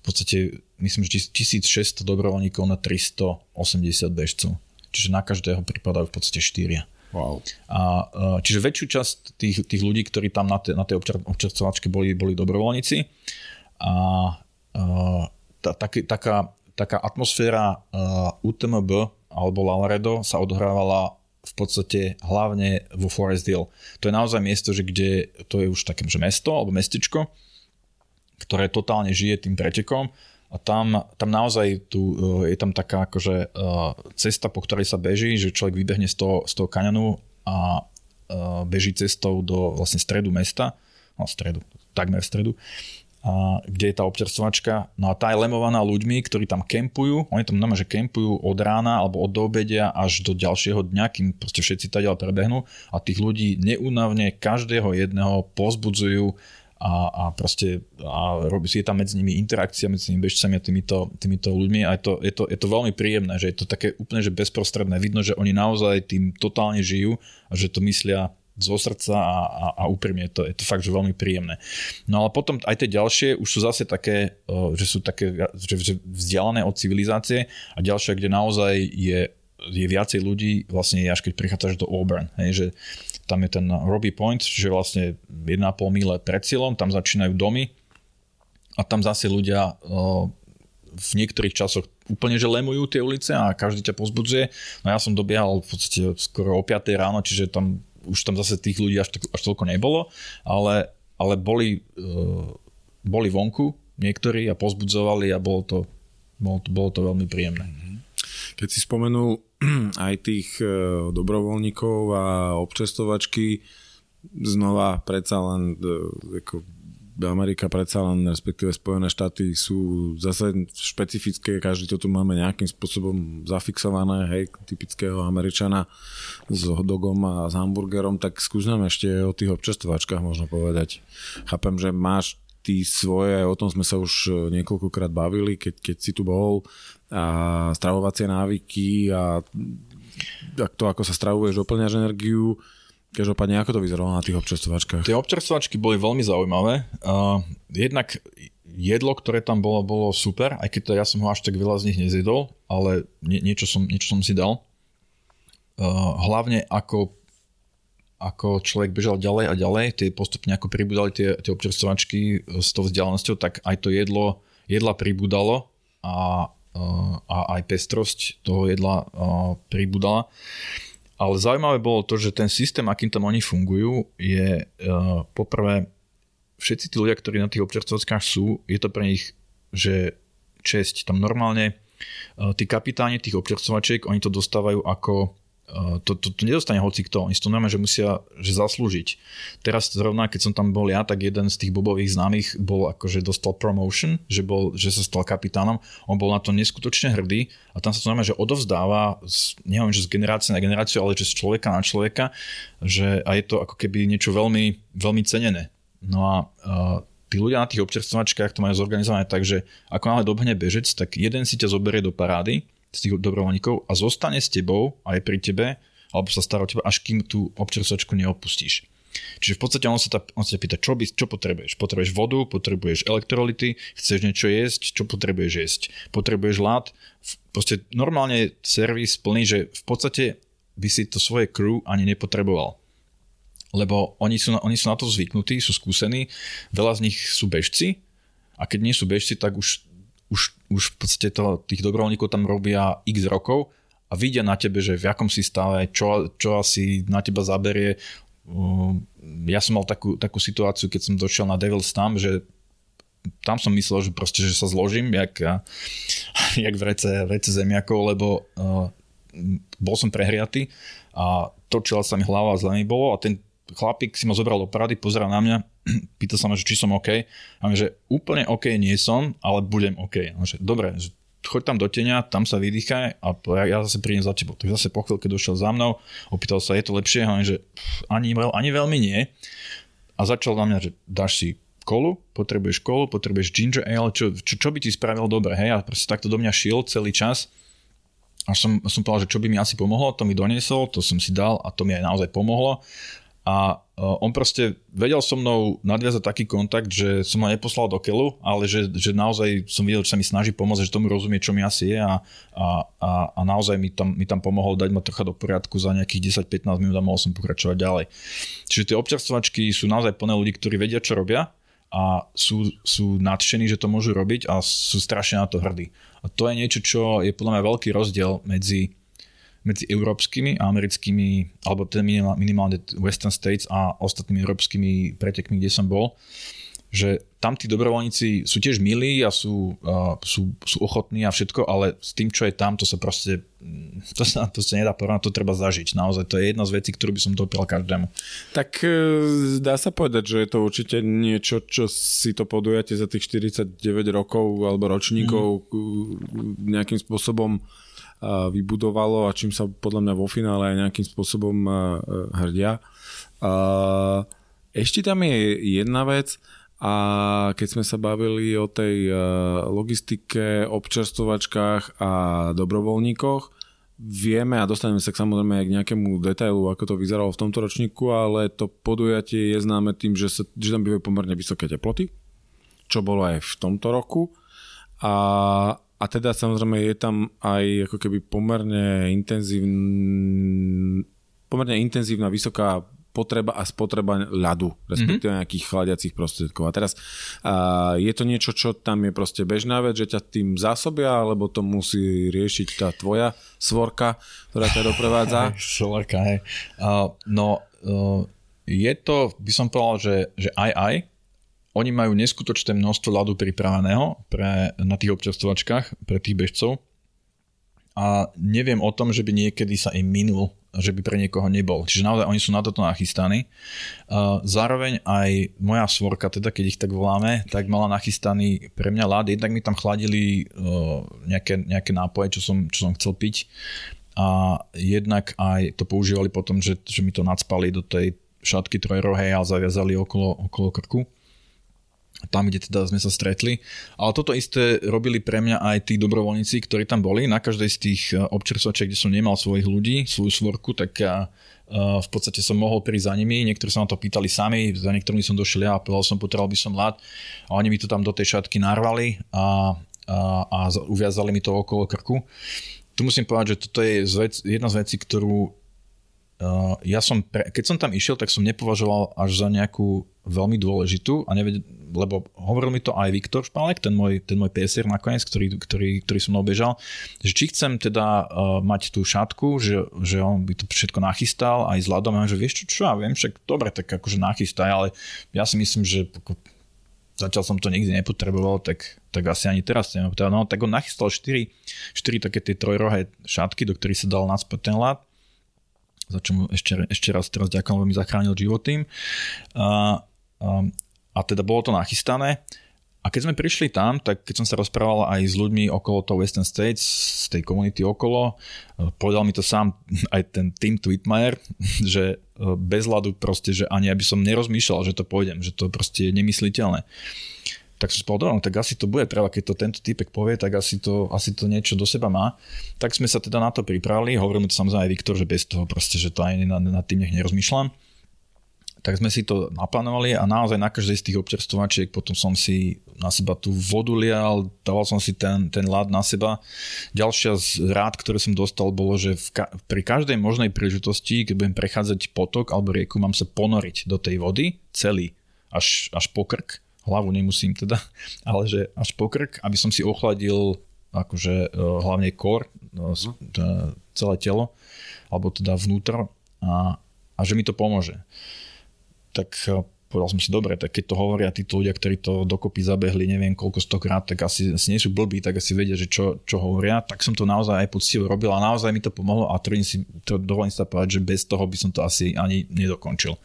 V podstate myslím, že 1600 dobrovoľníkov na 380 bežcov. Čiže na každého pripadajú v podstate 4. Wow. A, čiže väčšiu časť tých, tých ľudí, ktorí tam na, te, na tej občerstvovačke boli, boli dobrovoľníci. A, a tá, taký, taká, taká atmosféra uh, UTMB alebo Lavaredo sa odhrávala v podstate hlavne vo Forest Hill. To je naozaj miesto, že kde to je už také že mesto alebo mestečko, ktoré totálne žije tým pretekom a tam, tam naozaj tu, uh, je tam taká akože uh, cesta, po ktorej sa beží, že človek vybehne z toho, z toho kaňanu a uh, beží cestou do vlastne stredu mesta, no stredu, takmer stredu a kde je tá občerstvovačka. No a tá je lemovaná ľuďmi, ktorí tam kempujú. Oni tam znamená, že kempujú od rána alebo od doobedia až do ďalšieho dňa, kým proste všetci tady prebehnú a tých ľudí neúnavne každého jedného pozbudzujú a, a proste a robí, je tam medzi nimi interakcia medzi tými bežcami a týmito, týmito ľuďmi a je to, je, to, je to veľmi príjemné, že je to také úplne že bezprostredné. Vidno, že oni naozaj tým totálne žijú a že to myslia zo srdca a, a, a úprimne je to, je to fakt, že veľmi príjemné. No ale potom aj tie ďalšie už sú zase také, že sú také že, že vzdialené od civilizácie a ďalšie, kde naozaj je, je viacej ľudí, vlastne až keď prichádzaš do Auburn, hej, že tam je ten Robbie Point, že vlastne 1,5 míle pred cieľom, tam začínajú domy a tam zase ľudia v niektorých časoch úplne že lemujú tie ulice a každý ťa pozbudzuje. No ja som dobiehal v podstate skoro o 5 ráno, čiže tam už tam zase tých ľudí až, až toľko nebolo, ale, ale boli, uh, boli vonku niektorí a pozbudzovali a bolo to, bolo to, bolo to veľmi príjemné. Keď si spomenul aj tých uh, dobrovoľníkov a občestovačky, znova predsa len uh, ako Amerika predsa len, respektíve Spojené štáty sú zase špecifické, každý to tu máme nejakým spôsobom zafixované, hej, typického Američana s hotdogom a s hamburgerom, tak skús nám ešte o tých občerstvovačkách možno povedať. Chápem, že máš ty svoje, o tom sme sa už niekoľkokrát bavili, keď, keď si tu bol, a stravovacie návyky a to, ako sa stravuješ, doplňaš energiu, Každopádne, ako to vyzeralo na tých občerstvovačkách? Tie občerstvovačky boli veľmi zaujímavé. Uh, jednak jedlo, ktoré tam bolo, bolo super, aj keď to ja som ho až tak veľa z nich nezjedol, ale nie, niečo, som, niečo som si dal. Uh, hlavne ako, ako človek bežal ďalej a ďalej, tie postupne ako pribudali tie, tie občerstvovačky s tou vzdialenosťou, tak aj to jedlo, jedla pribudalo a, a aj pestrosť toho jedla pribudala. Ale zaujímavé bolo to, že ten systém, akým tam oni fungujú, je uh, poprvé všetci tí ľudia, ktorí na tých občerstvovačkách sú, je to pre nich, že česť. Tam normálne uh, tí kapitáni tých občerstvovačiek, oni to dostávajú ako to, to, to nedostane hoci kto, oni si to normálne, že musia že zaslúžiť. Teraz zrovna, keď som tam bol ja, tak jeden z tých bobových známych bol akože dostal promotion, že, bol, že sa stal kapitánom, on bol na to neskutočne hrdý a tam sa to normálne, že odovzdáva, z, neviem, že z generácie na generáciu, ale že z človeka na človeka, že a je to ako keby niečo veľmi, veľmi cenené. No a uh, tí ľudia na tých občerstvovačkách to majú zorganizované tak, že ako náhle dobehne bežec, tak jeden si ťa zoberie do parády, z tých dobrovoľníkov a zostane s tebou aj pri tebe, alebo sa stará o teba, až kým tú občerstvočku neopustíš. Čiže v podstate on sa, ta, on sa pýta, čo, by, čo potrebuješ? Potrebuješ vodu, potrebuješ elektrolyty, chceš niečo jesť, čo potrebuješ jesť? Potrebuješ lát? Proste normálne servis plný, že v podstate by si to svoje crew ani nepotreboval. Lebo oni sú, oni sú na to zvyknutí, sú skúsení, veľa z nich sú bežci a keď nie sú bežci, tak už už, už v podstate to, tých dobrovoľníkov tam robia x rokov a vidia na tebe, že v akom si stave, čo, čo asi na teba zaberie. Ja som mal takú, takú situáciu, keď som došiel na Devil's Tam, že tam som myslel, že proste, že sa zložím, jak, jak v rece, rece zemiakov, lebo uh, bol som prehriatý a točila sa mi hlava zle mi bolo a ten chlapík si ma zobral do parady, pozeral na mňa, pýtal sa ma, že či som OK. A že úplne OK nie som, ale budem OK. A že, dobre, že choď tam do tenia, tam sa vydýchaj a ja, zase prídem za tebou. Tak zase po chvíľke došiel za mnou, opýtal sa, je to lepšie? A že ani, ani veľmi nie. A začal na mňa, že dáš si kolu, potrebuješ kolu, potrebuješ ginger ale, čo, čo, čo by ti spravil dobre, hej, a proste takto do mňa šiel celý čas. A som, som povedal, že čo by mi asi pomohlo, to mi doniesol, to som si dal a to mi aj naozaj pomohlo a e, on proste vedel so mnou nadviazať taký kontakt, že som ho neposlal do keľu, ale že, že naozaj som videl, že sa mi snaží pomôcť, že tomu rozumie, čo mi asi je a, a, a, a naozaj mi tam, mi tam pomohol dať ma trocha do poriadku za nejakých 10-15 minút a mohol som pokračovať ďalej. Čiže tie občerstvovačky sú naozaj plné ľudí, ktorí vedia, čo robia a sú, sú nadšení, že to môžu robiť a sú strašne na to hrdí. A to je niečo, čo je podľa mňa veľký rozdiel medzi medzi európskymi a americkými, alebo teda minimálne Western States a ostatnými európskymi pretekmi, kde som bol, že tam tí dobrovoľníci sú tiež milí a sú, uh, sú, sú ochotní a všetko, ale s tým, čo je tam, to sa proste to sa, to sa nedá porovnať, to treba zažiť. Naozaj to je jedna z vecí, ktorú by som doprial každému. Tak e, dá sa povedať, že je to určite niečo, čo si to podujate za tých 49 rokov alebo ročníkov mm. nejakým spôsobom vybudovalo a čím sa podľa mňa vo finále aj nejakým spôsobom hrdia. Ešte tam je jedna vec, a keď sme sa bavili o tej logistike, občerstovačkách a dobrovoľníkoch, vieme a dostaneme sa k samozrejme aj k nejakému detailu, ako to vyzeralo v tomto ročníku, ale to podujatie je známe tým, že, sa, že tam bývajú pomerne vysoké teploty, čo bolo aj v tomto roku. A, a teda samozrejme je tam aj ako keby pomerne intenzívn, pomerne intenzívna vysoká potreba a spotreba ľadu, respektíve mm-hmm. nejakých chladiacich prostriedkov. A teraz a je to niečo, čo tam je proste bežná vec, že ťa tým zásobia, alebo to musí riešiť tá tvoja svorka, ktorá ťa doprevádza? Svorka, hej. Uh, no, uh, je to, by som povedal, že, že aj aj, oni majú neskutočné množstvo ľadu pripraveného pre, na tých občerstvovačkách, pre tých bežcov a neviem o tom, že by niekedy sa im minul, že by pre niekoho nebol. Čiže naozaj oni sú na toto nachystaní. Zároveň aj moja svorka, teda keď ich tak voláme, tak mala nachystaný pre mňa ľad. Jednak mi tam chladili nejaké, nejaké nápoje, čo som, čo som chcel piť a jednak aj to používali potom, že, že mi to nadspali do tej šatky trojrohej a zaviazali okolo, okolo krku tam, kde teda sme sa stretli. Ale toto isté robili pre mňa aj tí dobrovoľníci, ktorí tam boli. Na každej z tých eh, občerstvačiek, kde som nemal svojich ľudí, svoju svorku, tak ja, uh, v podstate som mohol prísť za nimi. Niektorí sa na to pýtali sami, za niektorými som došiel ja a povedal som, potreboval by som ľad. A oni mi to tam do tej šatky narvali a, a, a uviazali mi to okolo krku. Tu musím povedať, že toto je jedna z vecí, ktorú ja som, pre, keď som tam išiel, tak som nepovažoval až za nejakú veľmi dôležitú, a neved, lebo hovoril mi to aj Viktor Špalek, ten môj, ten môj PSR nakoniec, ktorý, ktorý, ktorý som obežal, že či chcem teda uh, mať tú šatku, že, že on by to všetko nachystal aj s ľadom, a že vieš čo, čo ja viem, však dobre, tak akože nachystaj, ale ja si myslím, že zatiaľ som to nikdy nepotreboval, tak, tak asi ani teraz neviem. No, tak on nachystal 4, 4 také tie trojrohé šatky, do ktorých sa dal nacpať ten ľad za čo mu ešte, ešte raz teraz ďakujem, lebo mi zachránil život tým. A, a, a teda bolo to nachystané. A keď sme prišli tam, tak keď som sa rozprával aj s ľuďmi okolo toho Western States, z tej komunity okolo, povedal mi to sám aj ten Tim Tweetmeyer, že e, bez ľadu proste, že ani aby som nerozmýšľal, že to pôjdem, že to proste je nemysliteľné tak som povedal, no, tak asi to bude treba, keď to tento typek povie, tak asi to, asi to niečo do seba má. Tak sme sa teda na to pripravili, hovoril mi to samozrejme aj Viktor, že bez toho proste, že to aj nad, nad tým nech nerozmýšľam. Tak sme si to naplánovali a naozaj na každej z tých občerstvovačiek potom som si na seba tú vodu lial, dával som si ten, ten lad na seba. Ďalšia z rád, ktoré som dostal, bolo, že v ka- pri každej možnej príležitosti, keď budem prechádzať potok alebo rieku, mám sa ponoriť do tej vody celý, až, až po krk hlavu nemusím teda, ale že až po krk, aby som si ochladil akože e, hlavne kor, uh celé telo, alebo teda vnútro a, a že mi to pomôže. Tak e, povedal som si, dobre, tak keď to hovoria títo ľudia, ktorí to dokopy zabehli neviem koľko stokrát, tak asi, asi nie sú blbí, tak asi vedia, že čo, čo hovoria. Tak som to naozaj aj poctivo robil a naozaj mi to pomohlo a si, to dovolím sa povedať, že bez toho by som to asi ani nedokončil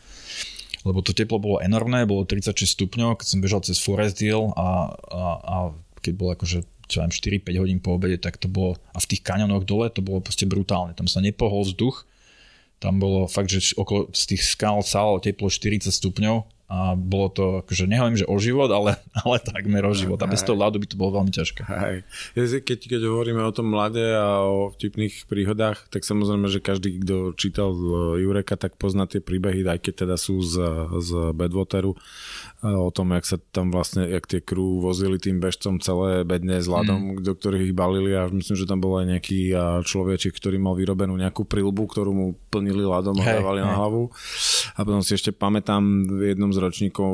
lebo to teplo bolo enormné, bolo 36 stupňov, keď som bežal cez Forest Hill a, a, a keď bolo akože čo 4-5 hodín po obede, tak to bolo, a v tých kaňonoch dole to bolo proste brutálne, tam sa nepohol vzduch, tam bolo fakt, že okolo z tých skal sálo teplo 40 stupňov a bolo to, akože nehovorím, že o život, ale, ale takmer o život. A bez toho ľadu by to bolo veľmi ťažké. Hej. Keď, keď hovoríme o tom mlade a o vtipných príhodách, tak samozrejme, že každý, kto čítal Jureka, tak pozná tie príbehy, aj keď teda sú z, z Badwateru, o tom, jak sa tam vlastne, jak tie krú vozili tým bežcom celé bedne s ľadom, mm. do ktorých ich balili a myslím, že tam bol aj nejaký človečik, ktorý mal vyrobenú nejakú prilbu, ktorú mu plnili ľadom a dávali hey. na hlavu. A potom si ešte pamätám v jednom z ročníkov,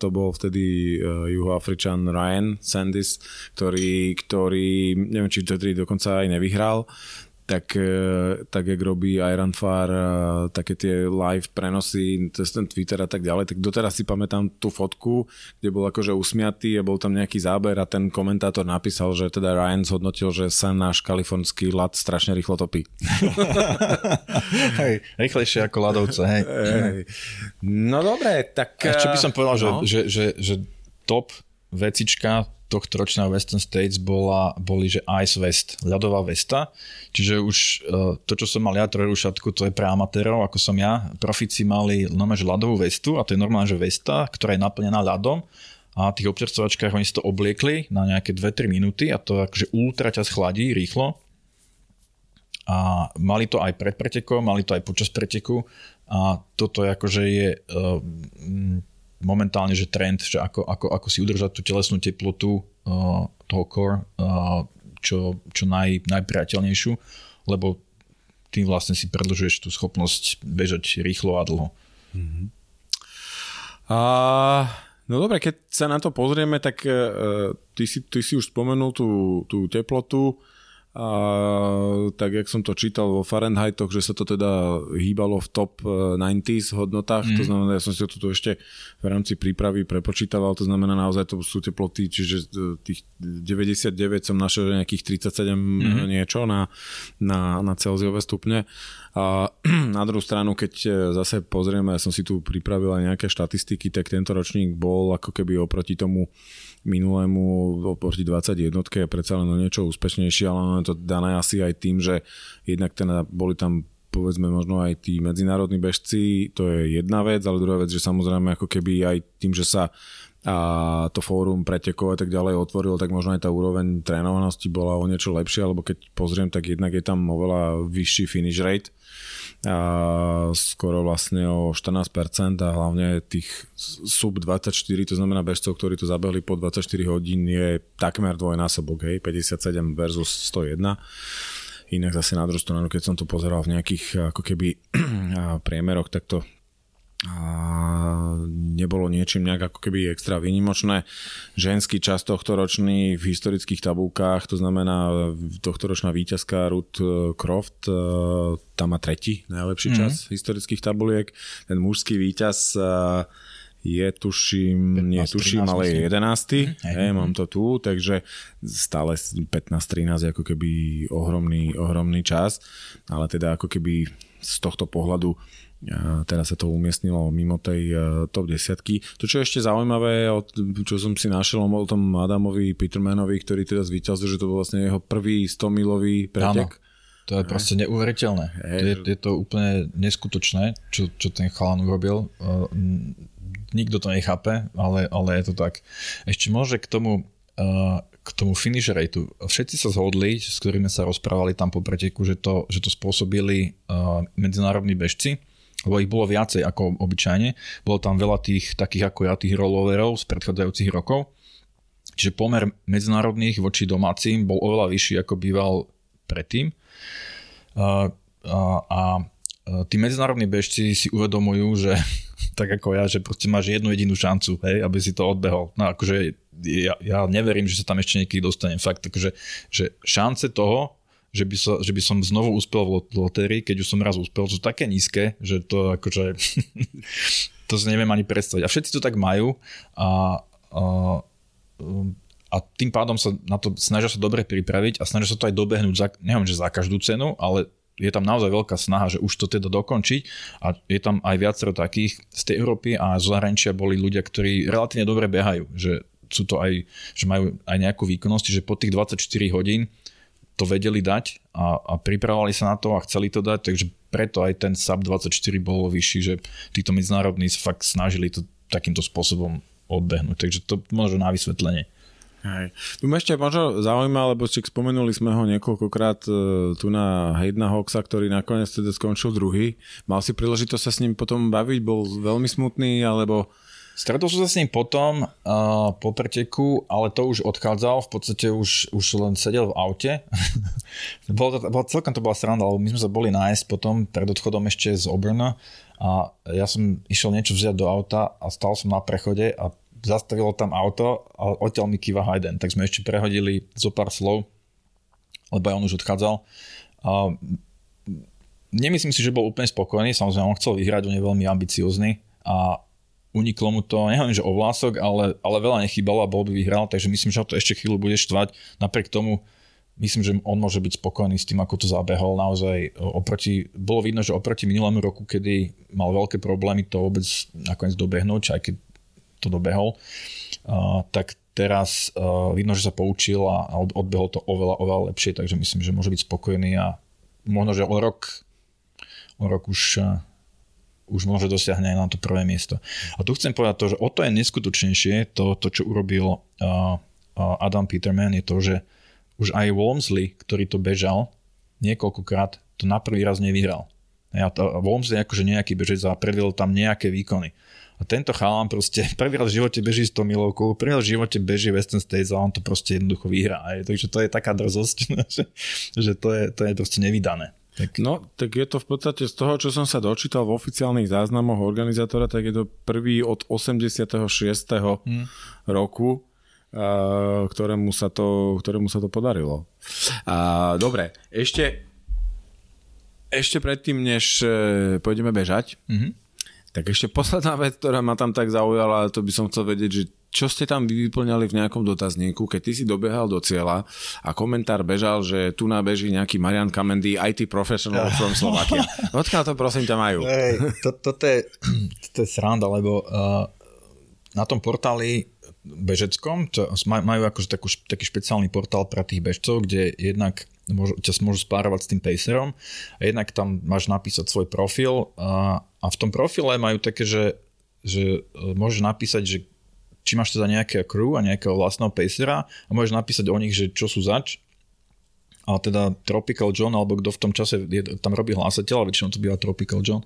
to bol vtedy juhoafričan Ryan Sandis, ktorý, ktorý neviem, či vtedy dokonca aj nevyhral, tak, e, tak jak robí Iron Far, e, také tie live prenosy cez ten Twitter a tak ďalej, tak doteraz si pamätám tú fotku, kde bol akože usmiatý a bol tam nejaký záber a ten komentátor napísal, že teda Ryan zhodnotil, že sa náš kalifornský lad strašne rýchlo topí. hej, rýchlejšie ako ľadovce, hej. hej. No dobre, tak... A ešte by som povedal, no. že, že, že, že top vecička tohto ročného Western States bola, boli, že Ice West, ľadová vesta. Čiže už uh, to, čo som mal ja, trojru šatku, to je pre amatérov, ako som ja. Profici mali normálne, že ľadovú vestu a to je normálne, že vesta, ktorá je naplnená ľadom a v tých občerstvovačkách oni si to obliekli na nejaké 2-3 minúty a to akože ultra ťa schladí rýchlo. A mali to aj pred pretekom, mali to aj počas preteku a toto je akože je uh, momentálne, že trend, že ako, ako, ako si udržať tú telesnú teplotu uh, toho core uh, čo, čo naj, najpriateľnejšiu, lebo tým vlastne si predlžuješ tú schopnosť bežať rýchlo a dlho. Mm-hmm. A, no dobre, keď sa na to pozrieme, tak uh, ty, si, ty si už spomenul tú, tú teplotu. A tak, jak som to čítal vo Fahrenheitoch, že sa to teda hýbalo v top 90s eh, hodnotách, mm. to mhm. znamená, ja som si to tu ešte v rámci prípravy prepočítaval, to znamená naozaj to sú teploty, čiže eh, tých 99 som našiel nejakých 37 mm. niečo na, na, na Celsiové stupne. A na druhú stranu, keď zase pozrieme, ja som si tu pripravil aj nejaké štatistiky, tak tento ročník bol ako keby oproti tomu minulému oproti 21 je predsa len niečo úspešnejšie, ale je to dané asi aj tým, že jednak teda boli tam povedzme možno aj tí medzinárodní bežci, to je jedna vec, ale druhá vec, že samozrejme ako keby aj tým, že sa a to fórum pretekov a tak ďalej otvoril, tak možno aj tá úroveň trénovanosti bola o niečo lepšia, lebo keď pozriem, tak jednak je tam oveľa vyšší finish rate, a skoro vlastne o 14% a hlavne tých sub 24, to znamená bežcov, ktorí to zabehli po 24 hodín je takmer dvojnásobok, hej, 57 versus 101. Inak zase na druhú stranu, keď som to pozeral v nejakých ako keby priemeroch, tak to a nebolo niečím nejak ako keby extra výnimočné. Ženský čas tohto ročný v historických tabulkách, to znamená tohto ročná víťazka Ruth e, Croft, e, tam má tretí najlepší mm-hmm. čas historických tabuliek. Ten mužský víťaz e, je tuším, 15, nie tuším, 13, ale je 11. Mm, hej, mám to tu, takže stále 15-13 ako keby ohromný, ohromný čas, ale teda ako keby z tohto pohľadu teraz sa to umiestnilo mimo tej uh, top desiatky. To, čo je ešte zaujímavé, čo som si našiel o tom Adamovi Petermanovi, ktorý teda zvíťazil, že to bol vlastne jeho prvý 100-milový pretek. Áno. To je proste neuveriteľné. Je, je to úplne neskutočné, čo, čo ten chalan urobil. Uh, nikto to nechápe, ale, ale je to tak. Ešte môže k tomu, uh, k tomu finish rateu. Všetci sa zhodli, s ktorými sa rozprávali tam po preteku, že to, že to spôsobili medzinárodní bežci, lebo ich bolo viacej ako obyčajne. Bolo tam veľa tých takých ako ja, tých rolloverov z predchádzajúcich rokov. Čiže pomer medzinárodných voči domácim bol oveľa vyšší ako býval predtým. A, a, a tí medzinárodní bežci si uvedomujú, že tak ako ja, že proste máš jednu jedinú šancu, hej, aby si to odbehol. No akože ja, ja neverím, že sa tam ešte niekedy dostanem. Fakt, takže, že šance toho, že by, sa, že by som znovu uspel v lotérii, keď už som raz uspel, sú také nízke, že to akože to si neviem ani predstaviť. A všetci to tak majú a, a, a tým pádom sa na to snažia sa dobre pripraviť a snažia sa to aj dobehnúť, za, neviem, že za každú cenu, ale je tam naozaj veľká snaha, že už to teda dokončiť a je tam aj viacero takých z tej Európy a z zahraničia boli ľudia, ktorí relatívne dobre behajú, že sú to aj, že majú aj nejakú výkonnosť, že po tých 24 hodín to vedeli dať a, a pripravovali sa na to a chceli to dať, takže preto aj ten SAP 24 bol vyšší, že títo medzinárodní fakt snažili to takýmto spôsobom odbehnúť. Takže to možno na vysvetlenie. Hej. Tu ma ešte možno zaujíma, lebo či spomenuli sme ho niekoľkokrát e, tu na Heidna Hawksa, ktorý nakoniec teda skončil druhý. Mal si príležitosť sa s ním potom baviť? Bol veľmi smutný, alebo... Stretol som sa s ním potom uh, po preteku, ale to už odchádzal, v podstate už, už len sedel v aute. bol to, bol, celkom to bola sranda, lebo my sme sa boli nájsť potom pred odchodom ešte z Obrna a ja som išiel niečo vziať do auta a stal som na prechode a zastavilo tam auto a odtiaľ mi kýva Hayden. Tak sme ešte prehodili zo pár slov, lebo on už odchádzal. A nemyslím si, že bol úplne spokojný, samozrejme on chcel vyhrať, on je veľmi ambiciózny a uniklo mu to, neviem, že o vlások, ale, ale veľa nechybalo a bol by vyhral, takže myslím, že ho to ešte chvíľu bude štvať. Napriek tomu myslím, že on môže byť spokojný s tým, ako to zabehol. Naozaj oproti, bolo vidno, že oproti minulému roku, kedy mal veľké problémy to vôbec nakoniec dobehnúť, aj keď to dobehol, uh, tak teraz uh, vidno, že sa poučil a, odbehol to oveľa, oveľa lepšie, takže myslím, že môže byť spokojný a možno, že o rok, o rok už, už môže dosiahnuť aj na to prvé miesto. A tu chcem povedať to, že o to je neskutočnejšie to, to čo urobil uh, uh, Adam Peterman, je to, že už aj Walmsley, ktorý to bežal niekoľkokrát, to na prvý raz nevyhral. Ja to, Walmsley akože nejaký bežec a predviedol tam nejaké výkony. A tento chalán proste prvý raz v živote beží 100 milovkou, prvý raz v živote beží Western States a on to proste jednoducho vyhrá. Takže to je taká drzosť, že, že to, je, to je proste nevydané. Tak. No, tak je to v podstate z toho, čo som sa dočítal v oficiálnych záznamoch organizátora, tak je to prvý od 86. Hmm. roku, ktorému, sa to, ktorému sa to podarilo. A, dobre, ešte, ešte predtým, než e, pôjdeme bežať, mm-hmm tak ešte posledná vec, ktorá ma tam tak zaujala, to by som chcel vedieť, že čo ste tam vyplňali v nejakom dotazníku, keď ty si dobehal do cieľa a komentár bežal, že tu na beží nejaký Marian Kamendy, IT professional from Slovakia. Odkiaľ to prosím ťa majú? Hey, to, toto, je, to je sranda, lebo uh, na tom portáli bežeckom, to, majú akože takú, taký špeciálny portál pre tých bežcov, kde jednak môžu, ťa môžu spárovať s tým pacerom a jednak tam máš napísať svoj profil a, a v tom profile majú také, že, že e, môžeš napísať, že či máš teda nejaké crew a nejakého vlastného pacera a môžeš napísať o nich, že čo sú zač. A teda Tropical John, alebo kto v tom čase je, tam robí hlásateľ, väčšinou to býva Tropical John,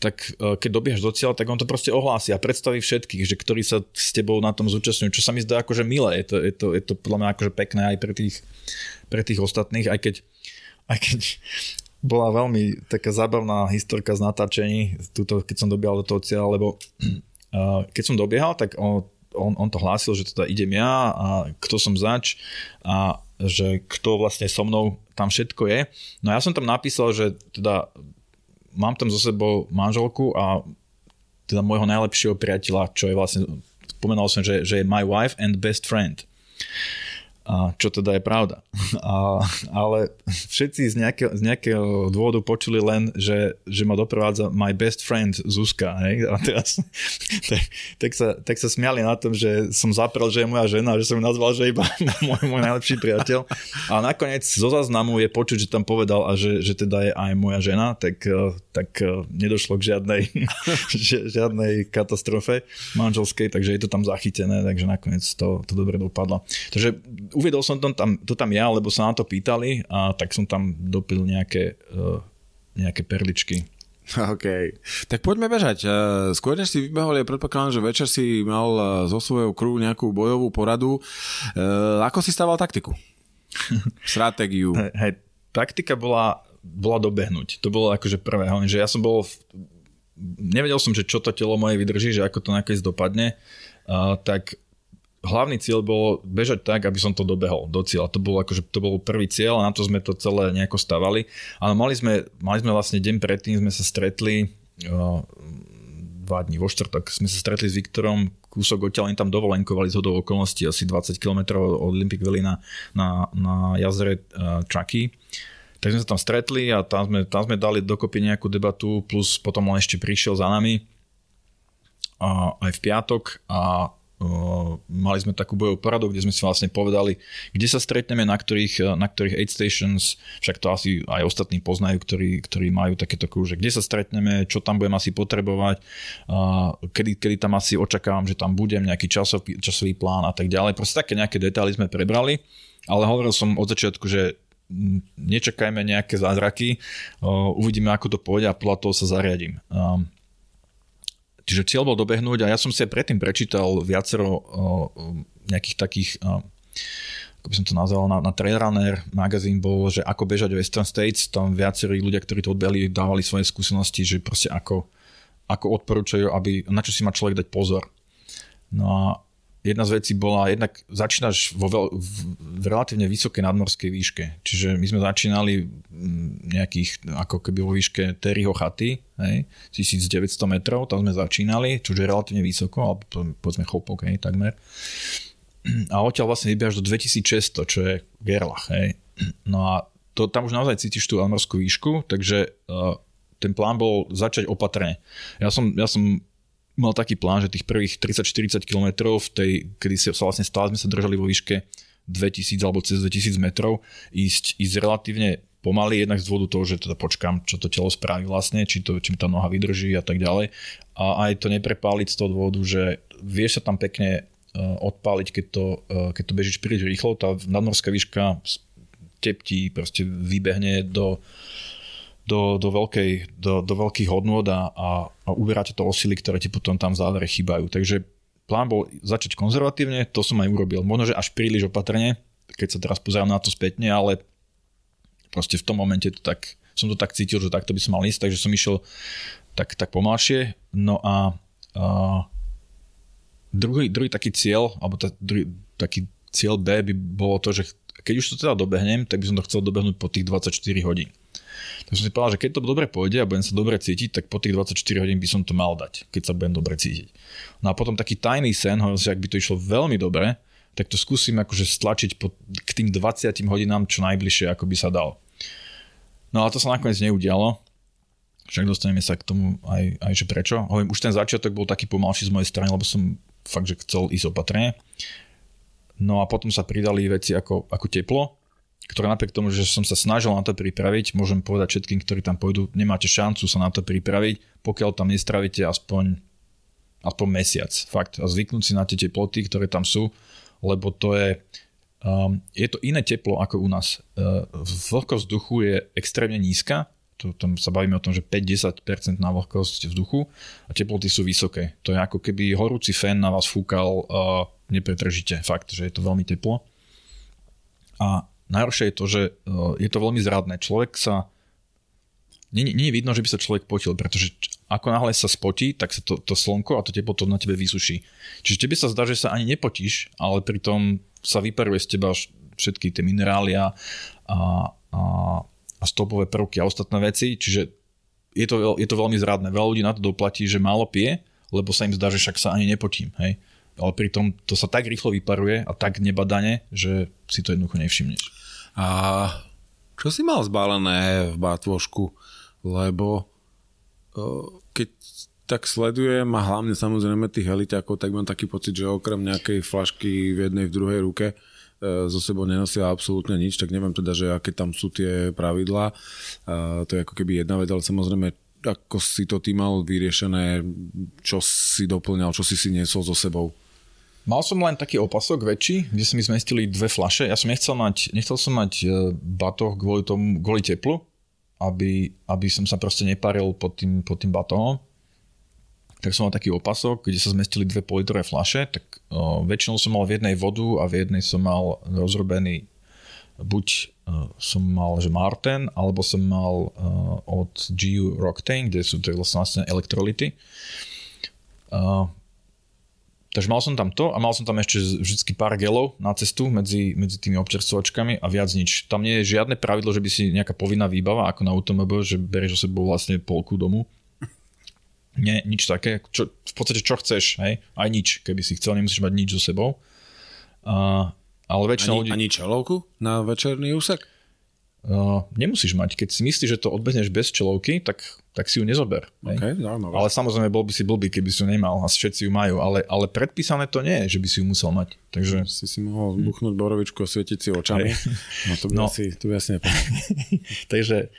tak e, keď dobiehaš do cieľa, tak on to proste ohlási a predstaví všetkých, že ktorí sa s tebou na tom zúčastňujú, čo sa mi zdá akože milé, je to, je to, je to podľa mňa akože pekné aj pre tých, pre tých ostatných, aj keď, aj keď bola veľmi taká zábavná historka z natáčení, tuto, keď som dobiehal do toho cieľa, lebo uh, keď som dobiehal, tak on, on, on to hlásil, že teda idem ja a kto som zač a že kto vlastne so mnou tam všetko je. No ja som tam napísal, že teda mám tam so sebou manželku a teda môjho najlepšieho priateľa, čo je vlastne, spomenul som, že, že je my wife and best friend. A čo teda je pravda. A, ale všetci z nejakého, z nejakého dôvodu počuli len, že, že ma doprevádza my best friend Zuzka. Hej? A teraz tak, tak, sa, tak sa smiali na tom, že som zaprel, že je moja žena, že som ju nazval, že iba môj, môj najlepší priateľ. A nakoniec zo záznamu je počuť, že tam povedal a že, že teda je aj moja žena, tak, eh, tak eh, nedošlo k žiadnej, žiadnej katastrofe manželskej, takže je to tam zachytené, takže nakoniec to, to dobre dopadlo. Takže uvedol som to tam, to tam ja, lebo sa na to pýtali a tak som tam dopil nejaké, uh, nejaké perličky. OK. Tak poďme bežať. E, skôr než si vybehol, ja predpokladám, že večer si mal e, zo svojou krú nejakú bojovú poradu. Ako si stával taktiku? Stratégiu? Hej, hej, taktika bola, bola dobehnúť. To bolo akože prvé. Že ja som bol... V... Nevedel som, že čo to telo moje vydrží, že ako to nakoniec dopadne. Uh, tak hlavný cieľ bolo bežať tak, aby som to dobehol do cieľa. To bol, akože, to bol prvý cieľ a na to sme to celé nejako stavali. Ale mali sme, mali sme vlastne deň predtým, sme sa stretli uh, dva dní vo štvrtok, sme sa stretli s Viktorom, kúsok odtiaľ tam dovolenkovali z hodou okolností asi 20 km od Olympic Valley na, na, na jazere uh, Chucky. Tak sme sa tam stretli a tam sme, tam sme dali dokopy nejakú debatu, plus potom on ešte prišiel za nami a, aj v piatok a mali sme takú bojovú poradu, kde sme si vlastne povedali, kde sa stretneme, na ktorých, na ktorých aid stations, však to asi aj ostatní poznajú, ktorí, ktorí majú takéto kruže, kde sa stretneme, čo tam budem asi potrebovať, kedy, kedy tam asi očakávam, že tam budem, nejaký časový, časový plán a tak ďalej. Proste také nejaké detaily sme prebrali, ale hovoril som od začiatku, že nečakajme nejaké zázraky, uvidíme, ako to pôjde a podľa toho sa zariadím. Čiže cieľ bol dobehnúť a ja som si predtým prečítal viacero nejakých takých ako by som to nazval, na, na Trailrunner magazín bol, že ako bežať Western States, tam viacerí ľudia, ktorí to odbehli, dávali svoje skúsenosti, že proste ako, ako odporúčajú, aby, na čo si má človek dať pozor. No a jedna z vecí bola, jednak začínaš vo veľ, v, v relatívne vysokej nadmorskej výške. Čiže my sme začínali nejakých, ako keby vo výške Terryho chaty, hej, 1900 metrov, tam sme začínali, čo je relatívne vysoko, alebo povedzme chopok, hej, takmer. A odtiaľ vlastne vybiehaš do 2600, čo je Gerlach, hej. No a to, tam už naozaj cítiš tú nadmorskú výšku, takže uh, ten plán bol začať opatrne. Ja som, ja som mal taký plán, že tých prvých 30-40 km, v tej, kedy sa vlastne stále sme sa držali vo výške 2000 alebo cez 2000 metrov, ísť, ísť relatívne pomaly, jednak z dôvodu toho, že teda počkám, čo to telo spraví vlastne, či, to, či mi tá noha vydrží a tak ďalej. A aj to neprepáliť z toho dôvodu, že vieš sa tam pekne uh, odpáliť, keď to, uh, keď to bežíš príliš rýchlo, tá nadmorská výška teptí, proste vybehne do do, do, veľkej, do, do veľkých hodnôt a, a, a uberáte to osily, ktoré ti potom tam v závere chýbajú. Takže plán bol začať konzervatívne, to som aj urobil. Možno, že až príliš opatrne, keď sa teraz pozerám na to spätne, ale proste v tom momente to tak, som to tak cítil, že takto by som mal ísť, takže som išiel tak, tak pomalšie. No a, a druhý, druhý taký cieľ, alebo tá, druhý, taký cieľ B by bolo to, že keď už to teda dobehnem, tak by som to chcel dobehnúť po tých 24 hodín. Tak som si povedal, že keď to dobre pôjde a budem sa dobre cítiť, tak po tých 24 hodín by som to mal dať, keď sa budem dobre cítiť. No a potom taký tajný sen, hovorím si, ak by to išlo veľmi dobre, tak to skúsim akože stlačiť po, k tým 20 hodinám čo najbližšie, ako by sa dal. No a to sa nakoniec neudialo, však dostaneme sa k tomu aj, aj že prečo. Hovorím, už ten začiatok bol taký pomalší z mojej strany, lebo som fakt, že chcel ísť opatrne. No a potom sa pridali veci ako, ako teplo, ktoré napriek tomu, že som sa snažil na to pripraviť, môžem povedať všetkým, ktorí tam pôjdu, nemáte šancu sa na to pripraviť, pokiaľ tam nestravíte aspoň, aspoň mesiac. Fakt. A zvyknúť si na tie teploty, ktoré tam sú, lebo to je, um, je to iné teplo ako u nás. Uh, vlhkosť vzduchu je extrémne nízka, to, tam sa bavíme o tom, že 5-10% na vlhkosť vzduchu a teploty sú vysoké. To je ako keby horúci fén na vás fúkal uh, nepretržite. Fakt, že je to veľmi teplo. A najhoršie je to, že e, je to veľmi zradné. Človek sa... Nie, je vidno, že by sa človek potil, pretože ako náhle sa spotí, tak sa to, to slnko a to teplo to na tebe vysuší. Čiže tebe sa zdá, že sa ani nepotíš, ale pritom sa vyparuje z teba všetky tie minerália a, a, a stopové prvky a ostatné veci, čiže je to, je to veľmi zradné. Veľa ľudí na to doplatí, že málo pije, lebo sa im zdá, že však sa ani nepotím. Hej? Ale pritom to sa tak rýchlo vyparuje a tak nebadane, že si to jednoducho nevšimneš. A čo si mal zbalené v bátvošku? Lebo keď tak sledujem a hlavne samozrejme tých heliťakov, tak mám taký pocit, že okrem nejakej flašky v jednej, v druhej ruke e, sebou nenosia absolútne nič, tak neviem teda, že aké tam sú tie pravidlá. To je ako keby jedna vec, ale samozrejme ako si to ty mal vyriešené, čo si doplňal, čo si si niesol so sebou? Mal som len taký opasok väčší, kde mi zmestili dve flaše. Ja som nechcel mať, nechcel som mať e, batoh kvôli, tomu, kvôli teplu, aby, aby som sa proste neparil pod tým, pod tým batohom. Tak som mal taký opasok, kde sa zmestili dve politrové flaše, tak o, väčšinou som mal v jednej vodu a v jednej som mal rozrobený buď uh, som mal že Marten, alebo som mal uh, od GU Roctane, kde sú to vlastne elektrolity. Uh, Takže mal som tam to a mal som tam ešte vždy pár gelov na cestu medzi, medzi tými občerstvovačkami a viac nič. Tam nie je žiadne pravidlo, že by si nejaká povinná výbava ako na automobil, že bereš o sebou vlastne polku domu. Nie, nič také. Čo, v podstate čo chceš, hej? Aj nič, keby si chcel, nemusíš mať nič so sebou. A, ale väčšina ani, ľudí... Ani čelovku na večerný úsek? Uh, nemusíš mať. Keď si myslíš, že to odbehneš bez čelovky, tak, tak si ju nezober. Okay, zaujímavé. Ale samozrejme, bol by si blbý, keby si ju nemal a všetci ju majú, ale, ale predpísané to nie je, že by si ju musel mať. Takže... Si si mohol buchnúť borovičku a svietiť si očami. No to by no. asi, tu jasne takže,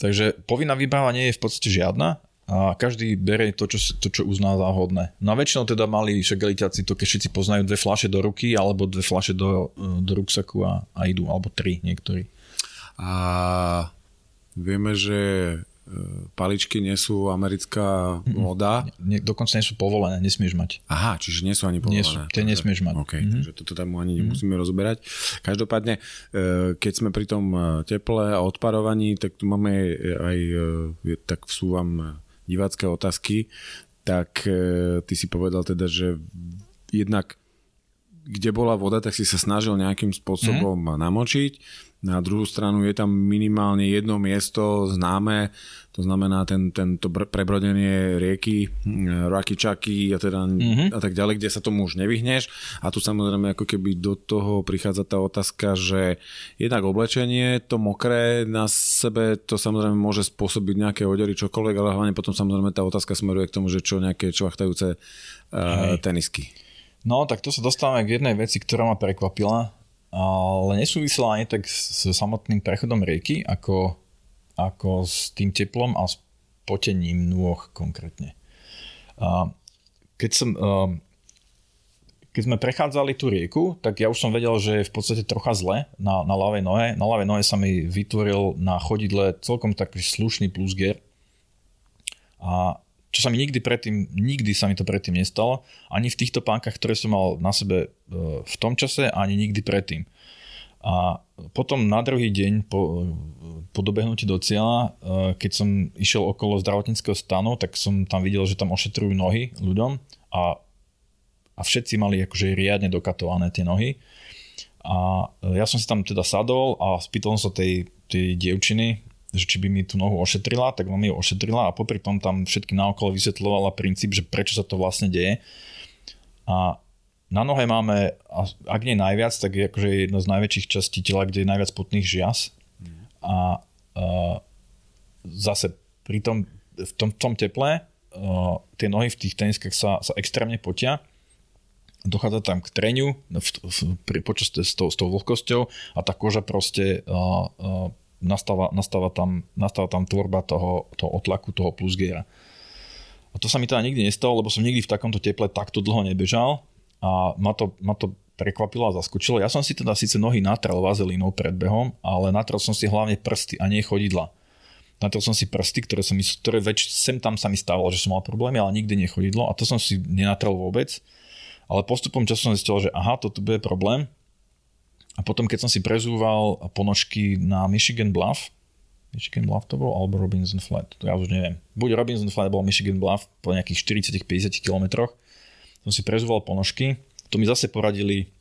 takže povinná výbava nie je v podstate žiadna a každý berie to, čo, to, čo uzná za hodné. No a väčšinou teda mali šegeliťaci to, keď všetci poznajú dve flaše do ruky alebo dve flaše do, do ruksaku a, a idú, alebo tri niektorí. A vieme, že e, paličky nie sú americká moda. Nie, dokonca nie sú povolené, nesmieš mať. Aha, čiže nie sú ani povolené. Nie sú, tie nesmieš mať. Okay, mm-hmm. takže toto tam ani nemusíme mm-hmm. rozoberať. Každopádne, e, keď sme pri tom e, teple a odparovaní, tak tu máme aj, tak vsúvam divácké otázky, tak ty si povedal teda, že jednak kde bola voda, tak si sa snažil nejakým spôsobom mm. namočiť. Na druhú stranu je tam minimálne jedno miesto známe, to znamená ten, tento prebrodenie rieky, hm, Rakičaky a, teda, mm-hmm. a tak ďalej, kde sa tomu už nevyhneš. A tu samozrejme ako keby do toho prichádza tá otázka, že jednak oblečenie, to mokré na sebe, to samozrejme môže spôsobiť nejaké odery, čokoľvek, ale hlavne potom samozrejme tá otázka smeruje k tomu, že čo nejaké čvachtajúce uh, tenisky. No, tak to sa dostávame k jednej veci, ktorá ma prekvapila ale nesúvisela ani tak s samotným prechodom rieky, ako, ako s tým teplom a s potením nôh konkrétne. Keď som, keď sme prechádzali tú rieku, tak ja už som vedel, že je v podstate trocha zle na, na ľavej nohe. Na ľavej nohe sa mi vytvoril na chodidle celkom taký slušný plusger. A čo sa mi nikdy predtým, nikdy sa mi to predtým nestalo, ani v týchto pánkach, ktoré som mal na sebe e, v tom čase, ani nikdy predtým. A potom na druhý deň po, po dobehnutí do cieľa, e, keď som išiel okolo zdravotníckého stanu, tak som tam videl, že tam ošetrujú nohy ľuďom a, a všetci mali akože riadne dokatované tie nohy. A ja som si tam teda sadol a spýtal som sa tej, tej dievčiny, že či by mi tú nohu ošetrila, tak mi ju ošetrila a popri tom tam všetky naokolo vysvetľovala princíp, že prečo sa to vlastne deje. A na nohe máme, ak nie najviac, tak je akože jedna z najväčších častí tela, kde je najviac potných žias. A, a zase pri tom, v tom, v tom teple a, tie nohy v tých teniskách sa, sa extrémne potia dochádza tam k treniu v, v, pri, počas s tou, s tou vlhkosťou a tá koža proste a, a, nastáva, nastáva, tam, nastáva tam tvorba toho, toho otlaku, toho plusgera. A to sa mi teda nikdy nestalo, lebo som nikdy v takomto teple takto dlho nebežal a ma to, ma to prekvapilo a zaskočilo. Ja som si teda síce nohy natrel vazelínou pred behom, ale natrel som si hlavne prsty a nie chodidla. Natrel som si prsty, ktoré, som, ktoré väč, sem tam sa mi stávalo, že som mal problémy, ale nikdy nechodidlo a to som si nenatrel vôbec. Ale postupom času som zistil, že aha, toto bude problém a potom, keď som si prezúval ponožky na Michigan Bluff, Michigan Bluff to bol, alebo Robinson Flat, to ja už neviem. Buď Robinson Flat, alebo Michigan Bluff po nejakých 40-50 kilometroch. Som si prezúval ponožky, to mi zase poradili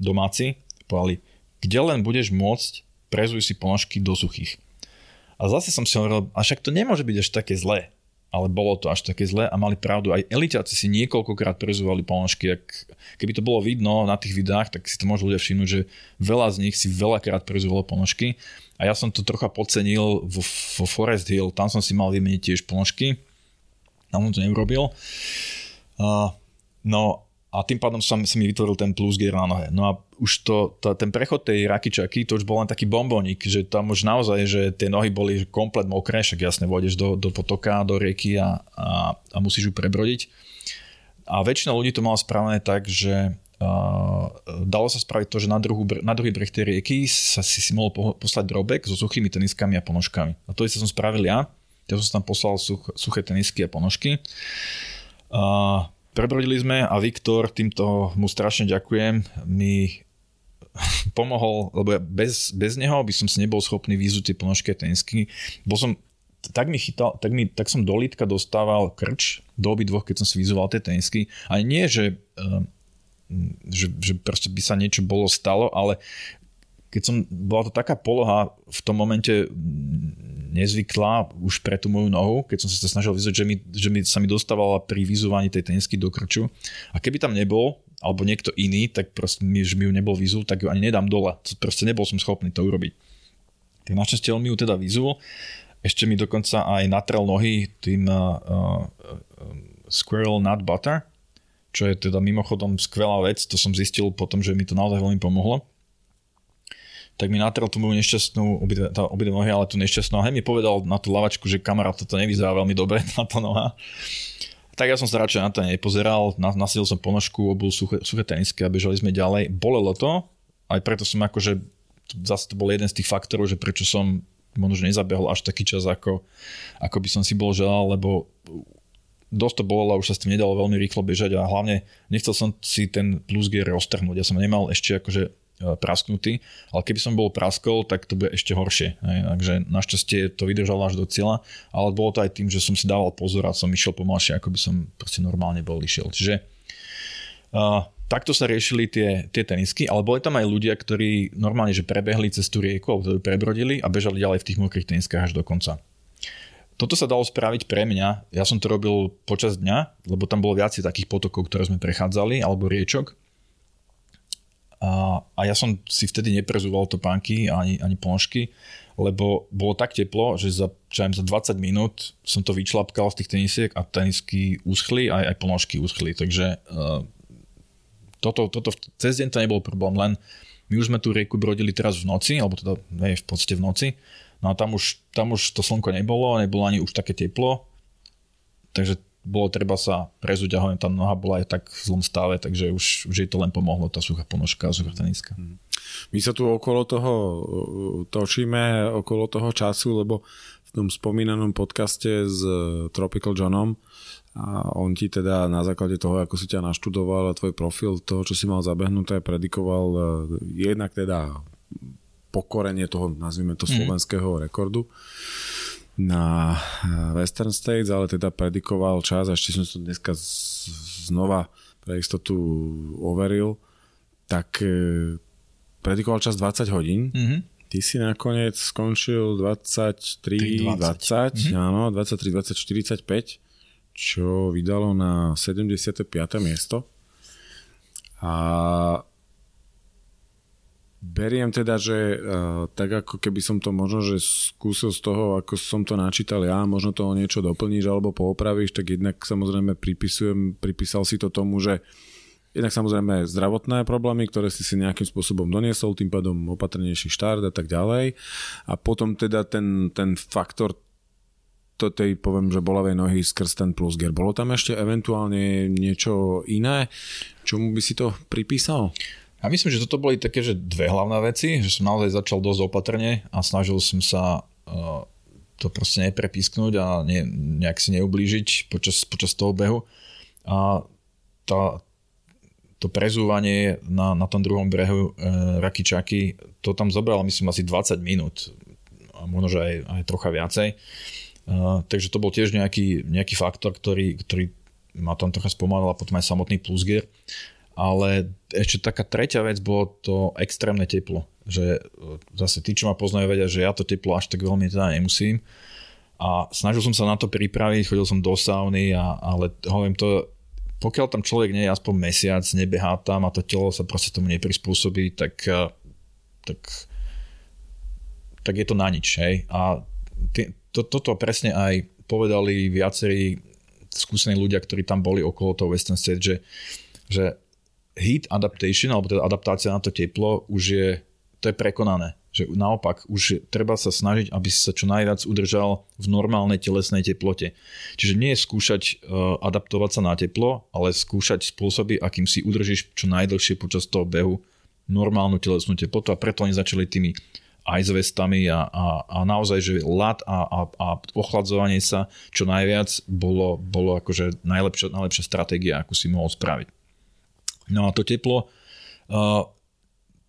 domáci, povedali, kde len budeš môcť, prezuj si ponožky do suchých. A zase som si hovoril, a však to nemôže byť až také zlé ale bolo to až také zlé a mali pravdu. Aj eliťáci si niekoľkokrát prezúvali ponožky. Ak, keby to bolo vidno na tých videách, tak si to môžu ľudia všimnúť, že veľa z nich si veľakrát prezúvalo ponožky. A ja som to trocha podcenil vo, vo Forest Hill, tam som si mal vymeniť tiež ponožky. Tam som to neurobil. Uh, no a tým pádom sa, sa mi vytvoril ten plus gear na nohe. No a už to, to, ten prechod tej rakičaky, to už bol len taký bombonik, že tam už naozaj, že tie nohy boli komplet mokré, však jasne vôjdeš do, do potoka, do rieky a, a, a musíš ju prebrodiť. A väčšina ľudí to mala spravené tak, že uh, dalo sa spraviť to, že na, druhú, na druhý breh tej rieky sa si, si mohol poslať drobek so suchými teniskami a ponožkami. A to isté som spravil ja. Ja som tam poslal such, suché tenisky a ponožky. Uh, Prebrodili sme a Viktor, týmto mu strašne ďakujem, mi pomohol, lebo ja bez, bez neho by som si nebol schopný výzuť tie ponožky a tenisky. Bol som, tak mi chytal, tak, mi, tak som do lítka dostával krč, do dvoch, keď som si vyzoval tie tenisky. A nie, že, ehm, že, že proste by sa niečo bolo stalo, ale keď som, bola to taká poloha v tom momente nezvyklá už pre tú moju nohu, keď som sa snažil vyzvať, že, mi, že mi, sa mi dostávala pri vyzúvaní tej tenisky do krču. A keby tam nebol, alebo niekto iný, tak proste mi, že mi ju nebol vyzul, tak ju ani nedám dole. Proste nebol som schopný to urobiť. Tak našťastie on mi ju teda vyzul. Ešte mi dokonca aj natrel nohy tým uh, uh, Squirrel Nut Butter, čo je teda mimochodom skvelá vec, to som zistil potom, že mi to naozaj veľmi pomohlo. Tak mi natrel tú moju nešťastnú, obidve, nohy, ale tú nešťastnú. A hej mi povedal na tú lavačku, že kamarát, toto nevyzerá veľmi dobre, to noha. Tak ja som sa radšej na to nepozeral, nasadil som ponožku, obul suché, suché tenisky a bežali sme ďalej. Bolelo to, aj preto som akože, zase to bol jeden z tých faktorov, že prečo som možno nezabehol až taký čas, ako, ako by som si bol želal, lebo dosť to bolo a už sa s tým nedalo veľmi rýchlo bežať a hlavne nechcel som si ten plus gear roztrhnúť. Ja som nemal ešte akože prasknutý, ale keby som bol praskol, tak to bude ešte horšie. Hej. Takže našťastie to vydržalo až do cieľa, ale bolo to aj tým, že som si dával pozor a som išiel pomalšie, ako by som proste normálne bol išiel. Čiže uh, takto sa riešili tie, tie tenisky, ale boli tam aj ľudia, ktorí normálne, že prebehli cez tú rieku, alebo prebrodili a bežali ďalej v tých mokrých teniskách až do konca. Toto sa dalo spraviť pre mňa. Ja som to robil počas dňa, lebo tam bolo viacej takých potokov, ktoré sme prechádzali, alebo riečok. A, a ja som si vtedy neprezúval topánky ani, ani ponožky, lebo bolo tak teplo, že za, čo za 20 minút som to vyčlapkal z tých tenisiek a tenisky uschli, aj, aj ponožky uschli. Takže uh, toto, toto cez deň to nebol problém, len my už sme tú rieku brodili teraz v noci, alebo teda nie, v podstate v noci No a tam už, tam už to slnko nebolo, nebolo ani už také teplo, takže bolo treba sa prezúť a hovorím, tá noha bola aj tak v zlom stave, takže už, už jej to len pomohlo, tá suchá ponožka a suchá teniska. Mhm. My sa tu okolo toho točíme, okolo toho času, lebo v tom spomínanom podcaste s Tropical Johnom a on ti teda na základe toho, ako si ťa naštudoval a tvoj profil toho, čo si mal zabehnuté, predikoval eh, jednak teda pokorenie toho, nazvime to, mhm. slovenského mm. rekordu na eh, Western States, ale teda predikoval čas a ešte som to dneska znova pre istotu overil, tak eh, predikoval čas 20 hodín. Mm-hmm. Ty si nakoniec skončil 23, 20, 20 mm-hmm. áno, 23, 20, 45, čo vydalo na 75. miesto. A Beriem teda, že uh, tak ako keby som to možno, že skúsil z toho, ako som to načítal ja, možno toho niečo doplníš alebo poopravíš, tak jednak samozrejme pripisujem, pripísal si to tomu, že jednak samozrejme zdravotné problémy, ktoré si si nejakým spôsobom doniesol, tým pádom opatrnejší štart a tak ďalej. A potom teda ten, ten faktor to tej, poviem, že bolavej nohy skrz ten plus gear. Bolo tam ešte eventuálne niečo iné, čomu by si to pripísal? Ja myslím, že toto boli také, že dve hlavné veci, že som naozaj začal dosť opatrne a snažil som sa uh, to proste neprepísknuť a ne, nejak si neublížiť počas, počas toho behu. A tá, to prezúvanie na, na tom druhom brehu e, Rakičaky, to tam zobralo myslím asi 20 minút a možno, že aj, aj trocha viacej. E, takže to bol tiež nejaký, nejaký faktor, ktorý, ktorý ma tam trocha spomalil a potom aj samotný plusgear ale ešte taká tretia vec bolo to extrémne teplo. Že e, zase tí, čo ma poznajú, vedia, že ja to teplo až tak veľmi teda nemusím. A snažil som sa na to pripraviť, chodil som do sauny, a, ale hovorím to, pokiaľ tam človek nie je aspoň mesiac, nebehá tam a to telo sa proste tomu neprispôsobí, tak, e, tak, tak je to na nič. Hej? A ty, to, toto presne aj povedali viacerí skúsení ľudia, ktorí tam boli okolo toho Western State, že, že heat adaptation, alebo teda adaptácia na to teplo, už je, to je prekonané. Že naopak, už treba sa snažiť, aby si sa čo najviac udržal v normálnej telesnej teplote. Čiže nie je skúšať uh, adaptovať sa na teplo, ale skúšať spôsoby, akým si udržíš čo najdlhšie počas toho behu normálnu telesnú teplotu a preto oni začali tými ice vestami a, a, a naozaj, že lat a, a, a ochladzovanie sa čo najviac bolo, bolo akože najlepšia, najlepšia stratégia, akú si mohol spraviť. No a to teplo, uh,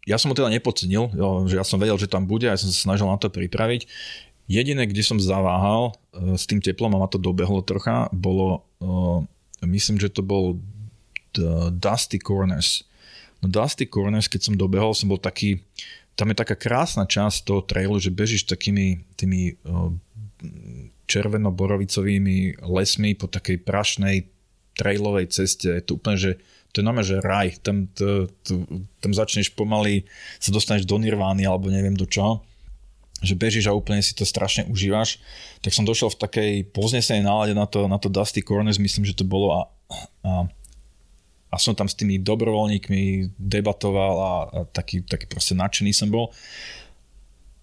ja som ho teda nepodcenil, že ja som vedel, že tam bude ja som sa snažil na to pripraviť. Jediné, kde som zaváhal uh, s tým teplom a ma to dobehlo trocha, bolo, uh, myslím, že to bol Dusty Corners. No Dusty Corners, keď som dobehol, som bol taký, tam je taká krásna časť toho trailu, že bežíš takými tými červeno-borovicovými lesmi po takej prašnej trailovej ceste. Je to úplne, že to je normálne, že raj. Tam, to, to, tam začneš pomaly, sa dostaneš do nirvány alebo neviem do čoho. že bežíš a úplne si to strašne užívaš, tak som došiel v takej poznesenej nálade na to, na to Dusty Corners, myslím, že to bolo a, a, a som tam s tými dobrovoľníkmi debatoval a, a taký, taký proste nadšený som bol.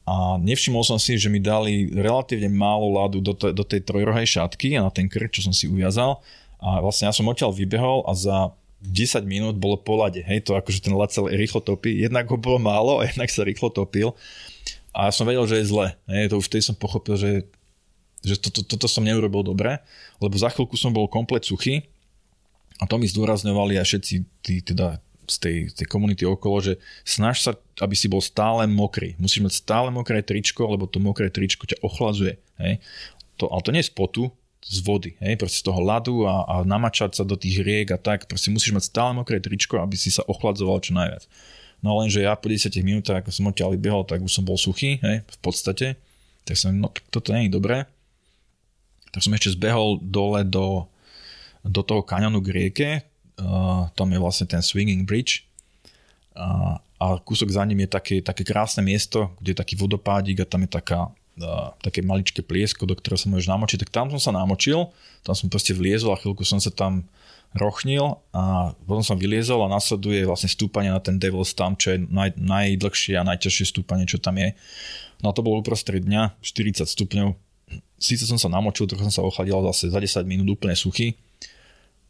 A nevšimol som si, že mi dali relatívne málo ľadu do, to, do tej trojrohej šatky a na ten krk, čo som si uviazal. A vlastne ja som odtiaľ vybehol a za 10 minút bolo po lade. Hej, to akože ten ľad sa rýchlo topí. Jednak ho bolo málo a jednak sa rýchlo topil. A som vedel, že je zle. Hej, to už vtedy som pochopil, že, že toto, toto som neurobil dobre, lebo za chvíľku som bol komplet suchý a to mi zdôrazňovali aj všetci tí, teda z tej, tej komunity okolo, že snaž sa, aby si bol stále mokrý. Musíš mať stále mokré tričko, lebo to mokré tričko ťa ochladzuje. Hej. To, ale to nie je z potu, z vody, hej, proste z toho ľadu a, a namačať sa do tých riek a tak, proste musíš mať stále mokré tričko, aby si sa ochladzoval čo najviac. No lenže ja po 10 minútach, ako som odtiaľ vybehol, tak už som bol suchý, hej, v podstate. Tak som, no toto nie je dobré. Tak som ešte zbehol dole do, do toho kaňonu k rieke. Uh, tam je vlastne ten swinging bridge. Uh, a kúsok za ním je také, také krásne miesto, kde je taký vodopádik a tam je taká, uh, také maličké pliesko, do ktorého sa môžeš namočiť. Tak tam som sa namočil, tam som proste vliezol a chvíľku som sa tam rochnil a potom som vyliezol a nasleduje vlastne stúpanie na ten Devil's Thumb, čo je naj, najdlhšie a najťažšie stúpanie, čo tam je. No a to bolo uprostred dňa, 40 stupňov. Síce som sa namočil, trochu som sa ochladil zase za 10 minút úplne suchý.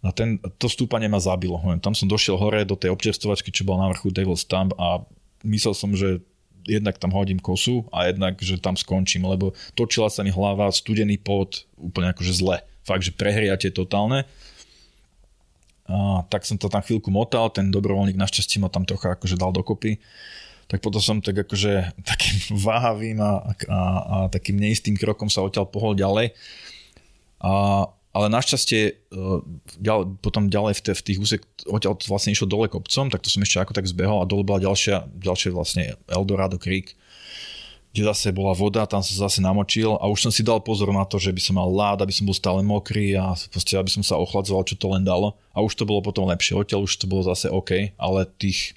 A ten, to stúpanie ma zabilo. Tam som došiel hore do tej občerstovačky, čo bola na vrchu Devil's Thumb a myslel som, že jednak tam hodím kosu a jednak, že tam skončím, lebo točila sa mi hlava, studený pot, úplne akože zle. Fakt, že prehriate totálne a, tak som to tam chvíľku motal, ten dobrovoľník našťastie ma tam trocha akože dal dokopy. Tak potom som tak akože takým váhavým a, a, a takým neistým krokom sa odtiaľ pohol ďalej. A, ale našťastie e, ďal, potom ďalej v, te, v tých úsek, odtiaľ to vlastne išlo dole kopcom, tak to som ešte ako tak zbehol a dole bola ďalšia, ďalšie vlastne Eldorado Creek, kde zase bola voda, tam som zase namočil a už som si dal pozor na to, že by som mal lád, aby som bol stále mokrý a proste, aby som sa ochladzoval, čo to len dalo. A už to bolo potom lepšie. Odtiaľ už to bolo zase OK, ale tých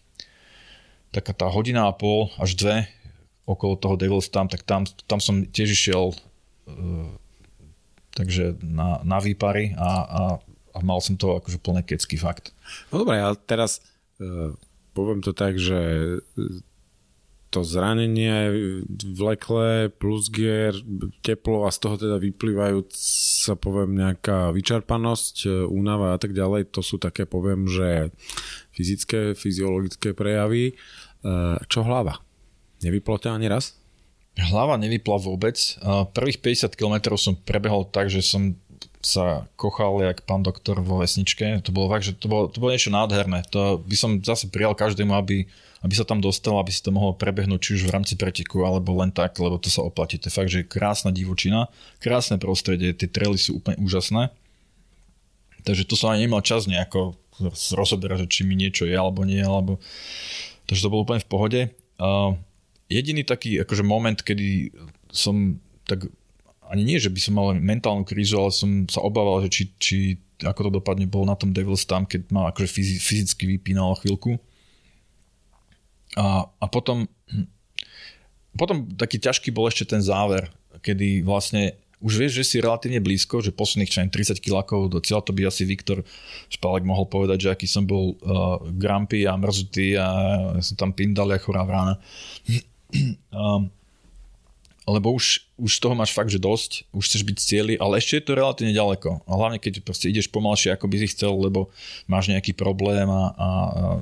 taká tá hodina a pol až dve okolo toho Devil's tam, tak tam, tam som tiež išiel uh, takže na, na výpary a, a, a mal som to akože plné kecky fakt. No dobre, ale teraz uh, poviem to tak, že to zranenie vleklé plus gier, teplo a z toho teda vyplývajú sa poviem nejaká vyčerpanosť, e, únava a tak ďalej, to sú také poviem, že fyzické, fyziologické prejavy. E, čo hlava? Nevyplo ťa ani raz? Hlava nevypla vôbec. Prvých 50 km som prebehol tak, že som sa kochal jak pán doktor vo vesničke. To bolo fakt, že to bolo, to bolo niečo nádherné. To by som zase prijal každému, aby aby sa tam dostal, aby si to mohol prebehnúť či už v rámci preteku, alebo len tak, lebo to sa oplatí. To je fakt, že krásna divočina, krásne prostredie, tie trely sú úplne úžasné. Takže to som ani nemal čas nejako rozoberať, či mi niečo je alebo nie, alebo... Takže to bolo úplne v pohode. Uh, jediný taký akože moment, kedy som tak ani nie, že by som mal mentálnu krízu, ale som sa obával, že či, či ako to dopadne, bol na tom Devil's tam, keď ma akože fyzicky vypínalo chvíľku. A, a potom, potom taký ťažký bol ešte ten záver, kedy vlastne už vieš, že si relatívne blízko, že posledných čo 30 kilakov do cieľa, to by asi Viktor Špalek mohol povedať, že aký som bol uh, grumpy a mrzutý a som tam pindal ako rána. Um, lebo už, už toho máš fakt, že dosť, už chceš byť cieli, ale ešte je to relatívne ďaleko. A hlavne, keď proste ideš pomalšie, ako by si chcel, lebo máš nejaký problém a, a,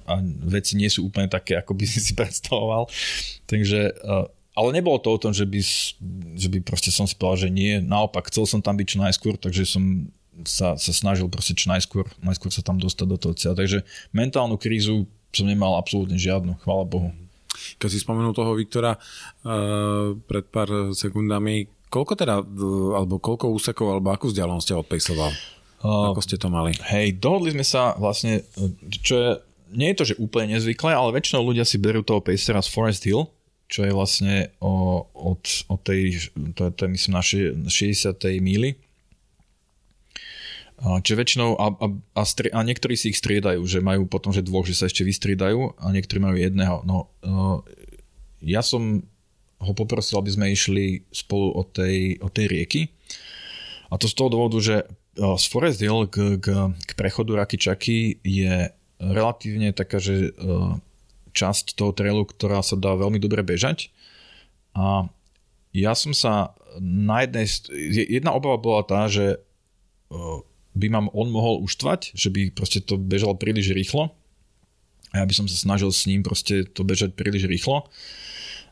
a veci nie sú úplne také, ako by si si predstavoval. Takže, ale nebolo to o tom, že by, že by proste som si povedal, že nie. Naopak, chcel som tam byť čo najskôr, takže som sa, sa snažil proste čo najskôr, najskôr sa tam dostať do toho cieľa. Takže mentálnu krízu som nemal absolútne žiadnu, chvála Bohu. Keď si spomenul toho Viktora uh, pred pár sekundami, koľko teda, alebo koľko úsekov, alebo akú vzdialenosť ťa odpejsoval? Uh, Ako ste to mali? Hej, dohodli sme sa vlastne, čo je, nie je to, že úplne nezvyklé, ale väčšinou ľudia si berú toho pacera z Forest Hill, čo je vlastne o, od, od tej, to to je myslím na 60. míli Čiže väčšinou a, a, a, stri, a niektorí si ich striedajú, že majú potom, že dvoch, že sa ešte vystriedajú a niektorí majú jedného. No, uh, ja som ho poprosil, aby sme išli spolu od tej, od tej rieky. A to z toho dôvodu, že z Forest Hill k, k, k prechodu Raky Čaky je relatívne taká, že časť toho trailu, ktorá sa dá veľmi dobre bežať. A ja som sa na jednej... Jedna obava bola tá, že by mám on mohol uštvať, že by proste to bežalo príliš rýchlo. A ja by som sa snažil s ním proste to bežať príliš rýchlo.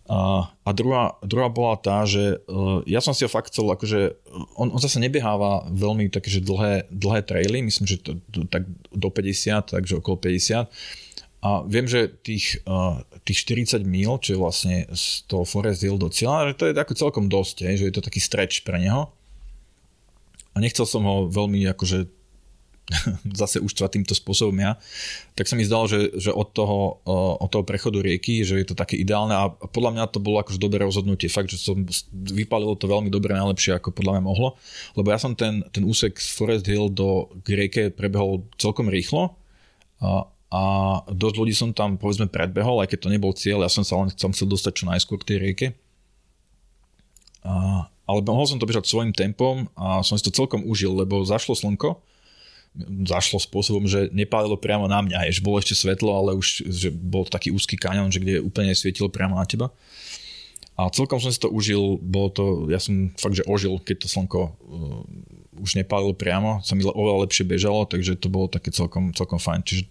A, a druhá, druhá bola tá, že uh, ja som si ho fakt chcel, akože on, on zase nebieháva veľmi také, že dlhé, dlhé traily, myslím, že to, to, tak do 50, takže okolo 50 a viem, že tých, uh, tých 40 mil, čo je vlastne z toho Forest Hill do cieľa, že to je ako celkom dosť, že je to taký stretch pre neho. A nechcel som ho veľmi akože zase uštvať týmto spôsobom ja, tak sa mi zdalo, že, že od, toho, od toho prechodu rieky, že je to také ideálne a podľa mňa to bolo akože dobré rozhodnutie. Fakt, že som vypalilo to veľmi dobre, najlepšie ako podľa mňa mohlo, lebo ja som ten, ten úsek z Forest Hill do k rieke prebehol celkom rýchlo a, a dosť ľudí som tam povedzme predbehol, aj keď to nebol cieľ, ja som sa len som chcel dostať čo najskôr k tej rieke. A, ale mohol som to bežať svojim tempom a som si to celkom užil, lebo zašlo slnko, zašlo spôsobom, že nepálilo priamo na mňa, že bolo ešte svetlo, ale už že bol taký úzky kaňon, že kde úplne svietilo priamo na teba. A celkom som si to užil, bolo to, ja som fakt, že ožil, keď to slnko uh, už nepálilo priamo, sa mi oveľa lepšie bežalo, takže to bolo také celkom, celkom fajn. Čiže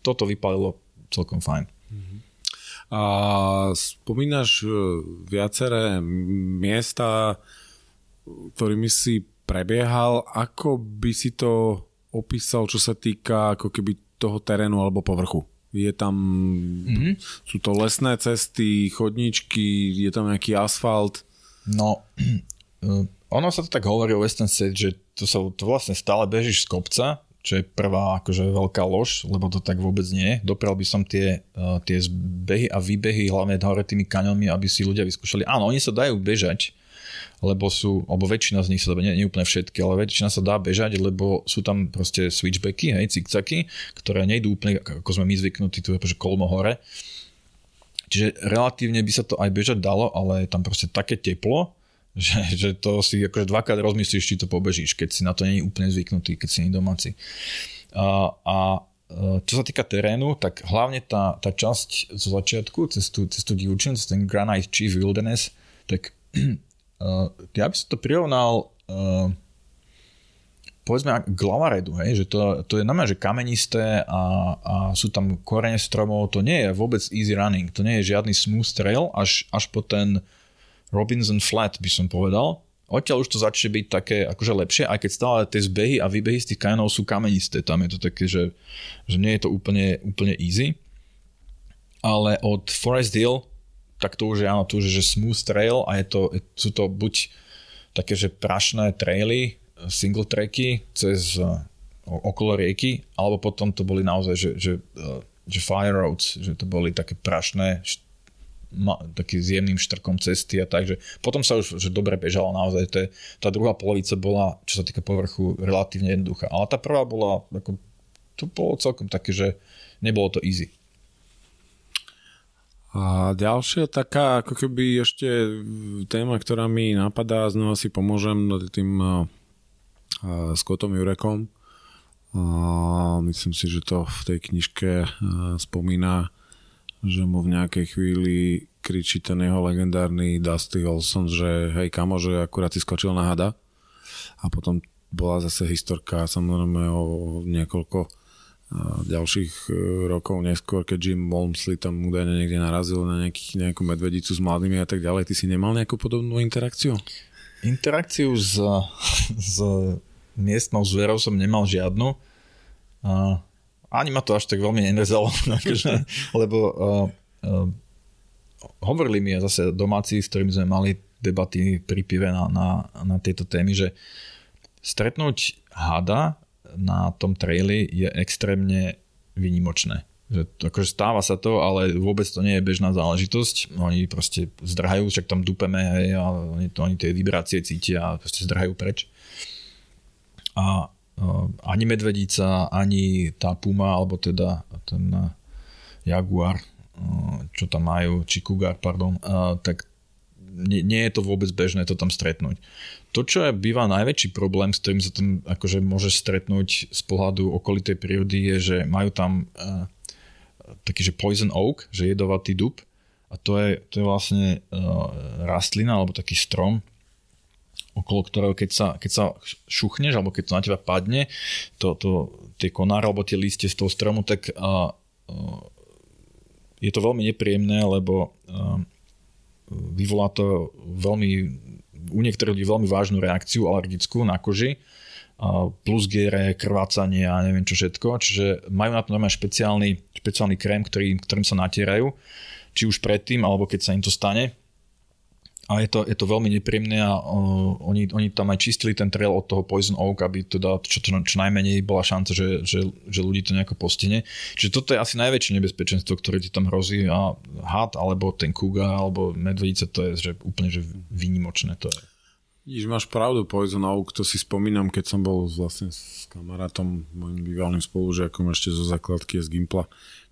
toto vypalilo celkom fajn. A spomínaš e, viaceré miesta, ktorými si prebiehal. Ako by si to opísal, čo sa týka ako keby toho terénu alebo povrchu? Je tam, mm-hmm. sú to lesné cesty, chodníčky, je tam nejaký asfalt? No, e, ono sa to tak hovorí o Western Set, že to, sa, to vlastne stále bežíš z kopca čo je prvá akože veľká lož, lebo to tak vôbec nie. Doprel by som tie, uh, tie zbehy a výbehy hlavne hore tými kaňonmi, aby si ľudia vyskúšali. Áno, oni sa dajú bežať, lebo sú, alebo väčšina z nich sa dá, nie, nie úplne všetky, ale väčšina sa dá bežať, lebo sú tam proste switchbacky, hej, cikcaky, ktoré nejdú úplne, ako sme my zvyknutí, tu je že kolmo hore. Čiže relatívne by sa to aj bežať dalo, ale je tam proste také teplo, že, že to si akože dvakrát rozmyslíš, či to pobežíš, keď si na to je úplne zvyknutý, keď si nie domáci. A, a e, čo sa týka terénu, tak hlavne tá, tá časť zo začiatku, cez tú, cez tú divčinu, cez ten Granite Chief Wilderness, tak uh, ja by som to prirovnal uh, povedzme k lavaredu, hej, že to, to je znamená, že kamenisté a, a sú tam korene stromov, to nie je vôbec easy running, to nie je žiadny smooth trail až, až po ten Robinson Flat by som povedal. Odtiaľ už to začne byť také akože lepšie, aj keď stále tie zbehy a výbehy z tých kajanov sú kamenisté. Tam je to také, že, že nie je to úplne, úplne easy. Ale od Forest Hill, tak to už je áno, to už je že smooth trail a je to, sú to buď také, že prašné traily, single tracky cez okolo rieky, alebo potom to boli naozaj, že, že, že fire roads, že to boli také prašné taký s jemným štrkom cesty a tak, že potom sa už že dobre bežalo naozaj, to je, tá druhá polovica bola, čo sa týka povrchu, relatívne jednoduchá, ale tá prvá bola, ako, to bolo celkom také, že nebolo to easy. A ďalšia taká, ako keby ešte téma, ktorá mi napadá, znova si pomôžem tým uh, Scottom Jurekom. Uh, myslím si, že to v tej knižke uh, spomína že mu v nejakej chvíli kričí ten jeho legendárny Dusty Olson, že hej kamo, že akurát si skočil na hada. A potom bola zase historka samozrejme o niekoľko ďalších e, rokov neskôr, keď Jim Walmsley tam údajne niekde narazil na nejaký, nejakú medvedicu s mladými a tak ďalej. Ty si nemal nejakú podobnú interakciu? Interakciu s, s miestnou zverou som nemal žiadnu. A ani ma to až tak veľmi nerezalo, akože, lebo uh, uh, hovorili mi zase domáci, s ktorými sme mali debaty pri pive na, na, na tieto témy, že stretnúť hada na tom traili je extrémne vynimočné. Že, akože stáva sa to, ale vôbec to nie je bežná záležitosť. Oni proste zdrhajú, však tam dupeme hej, a oni, to, oni tie vibrácie cítia a proste zdrhajú preč. A ani medvedica, ani tá puma, alebo teda ten jaguar, čo tam majú, či kugar, pardon, tak nie, nie je to vôbec bežné to tam stretnúť. To, čo býva najväčší problém, s ktorým sa tam akože môžeš stretnúť z pohľadu okolitej prírody, je, že majú tam taký, že poison oak, že jedovatý dub a to je, to je vlastne uh, rastlina alebo taký strom, okolo ktorého keď sa, keď sa šuchneš alebo keď to na teba padne, to, to, tie konáre alebo tie listie z toho stromu, tak uh, uh, je to veľmi nepríjemné, lebo uh, vyvolá to veľmi, u niektorých ľudí veľmi vážnu reakciu alergickú na koži, plus giere, krvácanie a neviem čo všetko. Čiže majú na to normálne špeciálny, špeciálny krém, ktorý, ktorým sa natierajú, či už predtým, alebo keď sa im to stane a je to, je to veľmi nepríjemné a uh, oni, oni tam aj čistili ten trail od toho Poison Oak, aby teda čo, čo, čo najmenej bola šanca, že, že, že ľudí to nejako postine. Čiže toto je asi najväčšie nebezpečenstvo, ktoré ti tam hrozí a had, alebo ten kuga, alebo medvedice, to je že úplne že výnimočné. To je. Vidíš, máš pravdu, Poison Oak, to si spomínam, keď som bol vlastne s kamarátom, môjim bývalým spolužiakom ešte zo základky z Gimpla,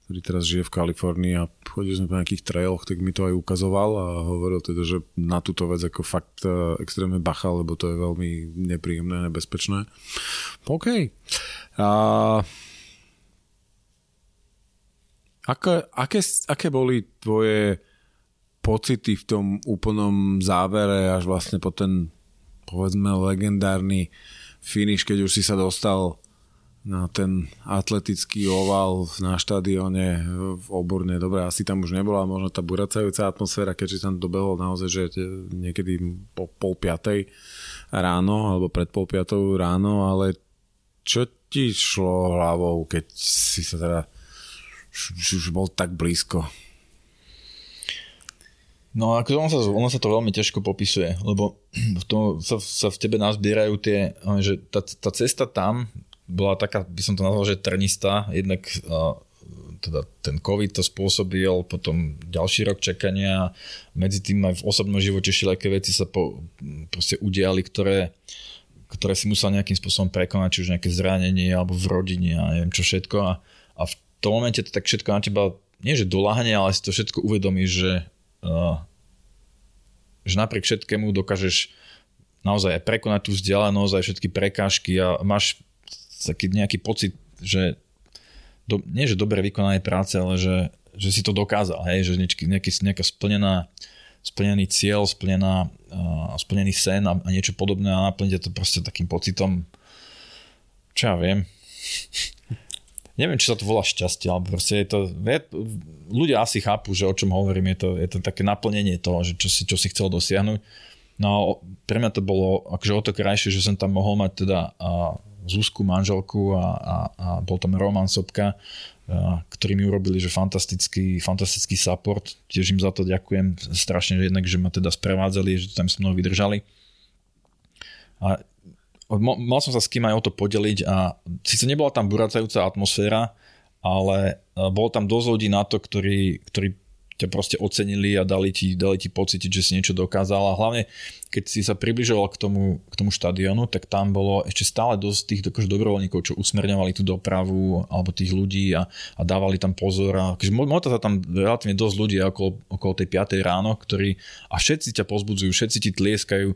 ktorý teraz žije v Kalifornii a chodili sme po nejakých trailoch, tak mi to aj ukazoval a hovoril teda, že na túto vec ako fakt uh, extrémne bacha, lebo to je veľmi nepríjemné nebezpečné. OK. A... Aké, aké, aké boli tvoje pocity v tom úplnom závere až vlastne po ten povedzme legendárny finish, keď už si sa dostal na ten atletický oval na štadióne v Oborne. Dobre, asi tam už nebola možno tá buracajúca atmosféra, keďže tam dobehol naozaj, že niekedy po pol piatej ráno, alebo pred pol piatou ráno, ale čo ti šlo hlavou, keď si sa teda už bol tak blízko? No ako ono sa, ono sa to veľmi ťažko popisuje, lebo v tom sa, sa v tebe nazbierajú tie, že tá, tá cesta tam, bola taká, by som to nazval, že trnistá. Jednak teda ten COVID to spôsobil, potom ďalší rok čakania, medzi tým aj v osobnom živote všelijaké veci sa po, proste udiali, ktoré, ktoré si musel nejakým spôsobom prekonať, či už nejaké zranenie alebo v rodine a neviem čo všetko. A, a v tom momente to tak všetko na teba, nie že doláhne, ale si to všetko uvedomíš, že, uh, že napriek všetkému dokážeš naozaj aj prekonať tú vzdialenosť, aj všetky prekážky a máš taký nejaký pocit, že do, nie že dobre vykonané práce, ale že, že si to dokázal, hej, že nejaký, nejaký, nejaká splnená, splnený cieľ, splnená, uh, splnený sen a, a niečo podobné a naplníte to proste takým pocitom, čo ja viem, neviem, či sa to volá šťastie, alebo proste je to, je, ľudia asi chápu, že o čom hovorím, je to, je to také naplnenie toho, že čo si, čo si chcel dosiahnuť. No pre mňa to bolo akože o to krajšie, že som tam mohol mať teda uh, Zuzku, manželku a, a, a bol tam Roman Sobka, ktorí mi urobili že fantastický, fantastický support. Tiež im za to ďakujem strašne, že jednak, že ma teda sprevádzali, že tam so mnou vydržali. A mal som sa s kým aj o to podeliť a síce nebola tam buracajúca atmosféra, ale bolo tam dosť ľudí na to, ktorí, ktorí ťa proste ocenili a dali ti, dali ti pocítiť, že si niečo dokázal a hlavne keď si sa približoval k tomu, k tomu štadionu, tak tam bolo ešte stále dosť tých dokonca dobrovoľníkov, čo usmerňovali tú dopravu alebo tých ľudí a, a dávali tam pozor a keďže mota sa tam relatívne dosť ľudí okolo, okolo tej 5. ráno, ktorí a všetci ťa pozbudzujú, všetci ti tlieskajú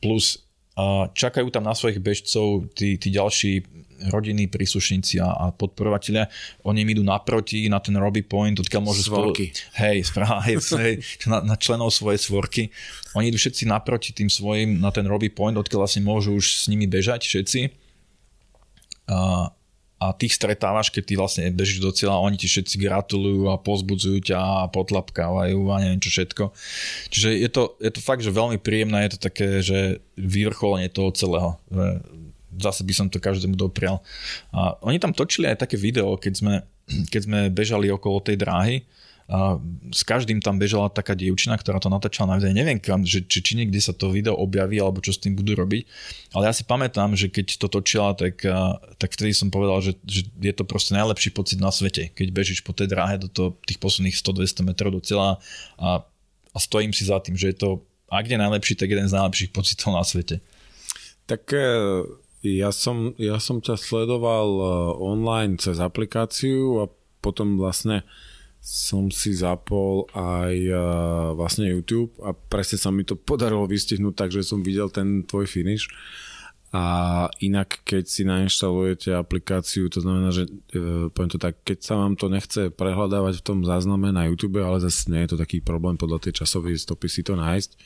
plus a čakajú tam na svojich bežcov tí, tí ďalší rodinní príslušníci a, a podporovatelia. Oni idú naproti na ten Robbie Point, odkiaľ môžu Svorky. Spolu, hej, správa, hej, hej na, na členov svojej svorky. Oni idú všetci naproti tým svojim na ten Robbie Point, odkiaľ vlastne môžu už s nimi bežať všetci. A, a tých stretávaš, keď ty vlastne bežíš do cieľa oni ti všetci gratulujú a pozbudzujú ťa a potlapkávajú a neviem čo všetko. Čiže je to, je to fakt, že veľmi príjemné, je to také, že vyvrcholenie toho celého. Zase by som to každému doprial. A oni tam točili aj také video, keď sme, keď sme bežali okolo tej dráhy, a s každým tam bežala taká dievčina, ktorá to natáčala na video. Neviem, kam, že, či, či niekde sa to video objaví, alebo čo s tým budú robiť. Ale ja si pamätám, že keď to točila, tak, tak vtedy som povedal, že, že je to proste najlepší pocit na svete, keď bežíš po tej dráhe do to, tých posledných 100-200 metrov do cieľa a, a stojím si za tým, že je to, ak nie najlepší, tak jeden z najlepších pocitov na svete. Tak e, ja som, ja som ťa sledoval e, online cez aplikáciu a potom vlastne som si zapol aj uh, vlastne YouTube a presne sa mi to podarilo vystihnúť, takže som videl ten tvoj finish. A inak, keď si nainštalujete aplikáciu, to znamená, že e, poviem to tak, keď sa vám to nechce prehľadávať v tom zázname na YouTube, ale zase nie je to taký problém podľa tej časovej stopy si to nájsť,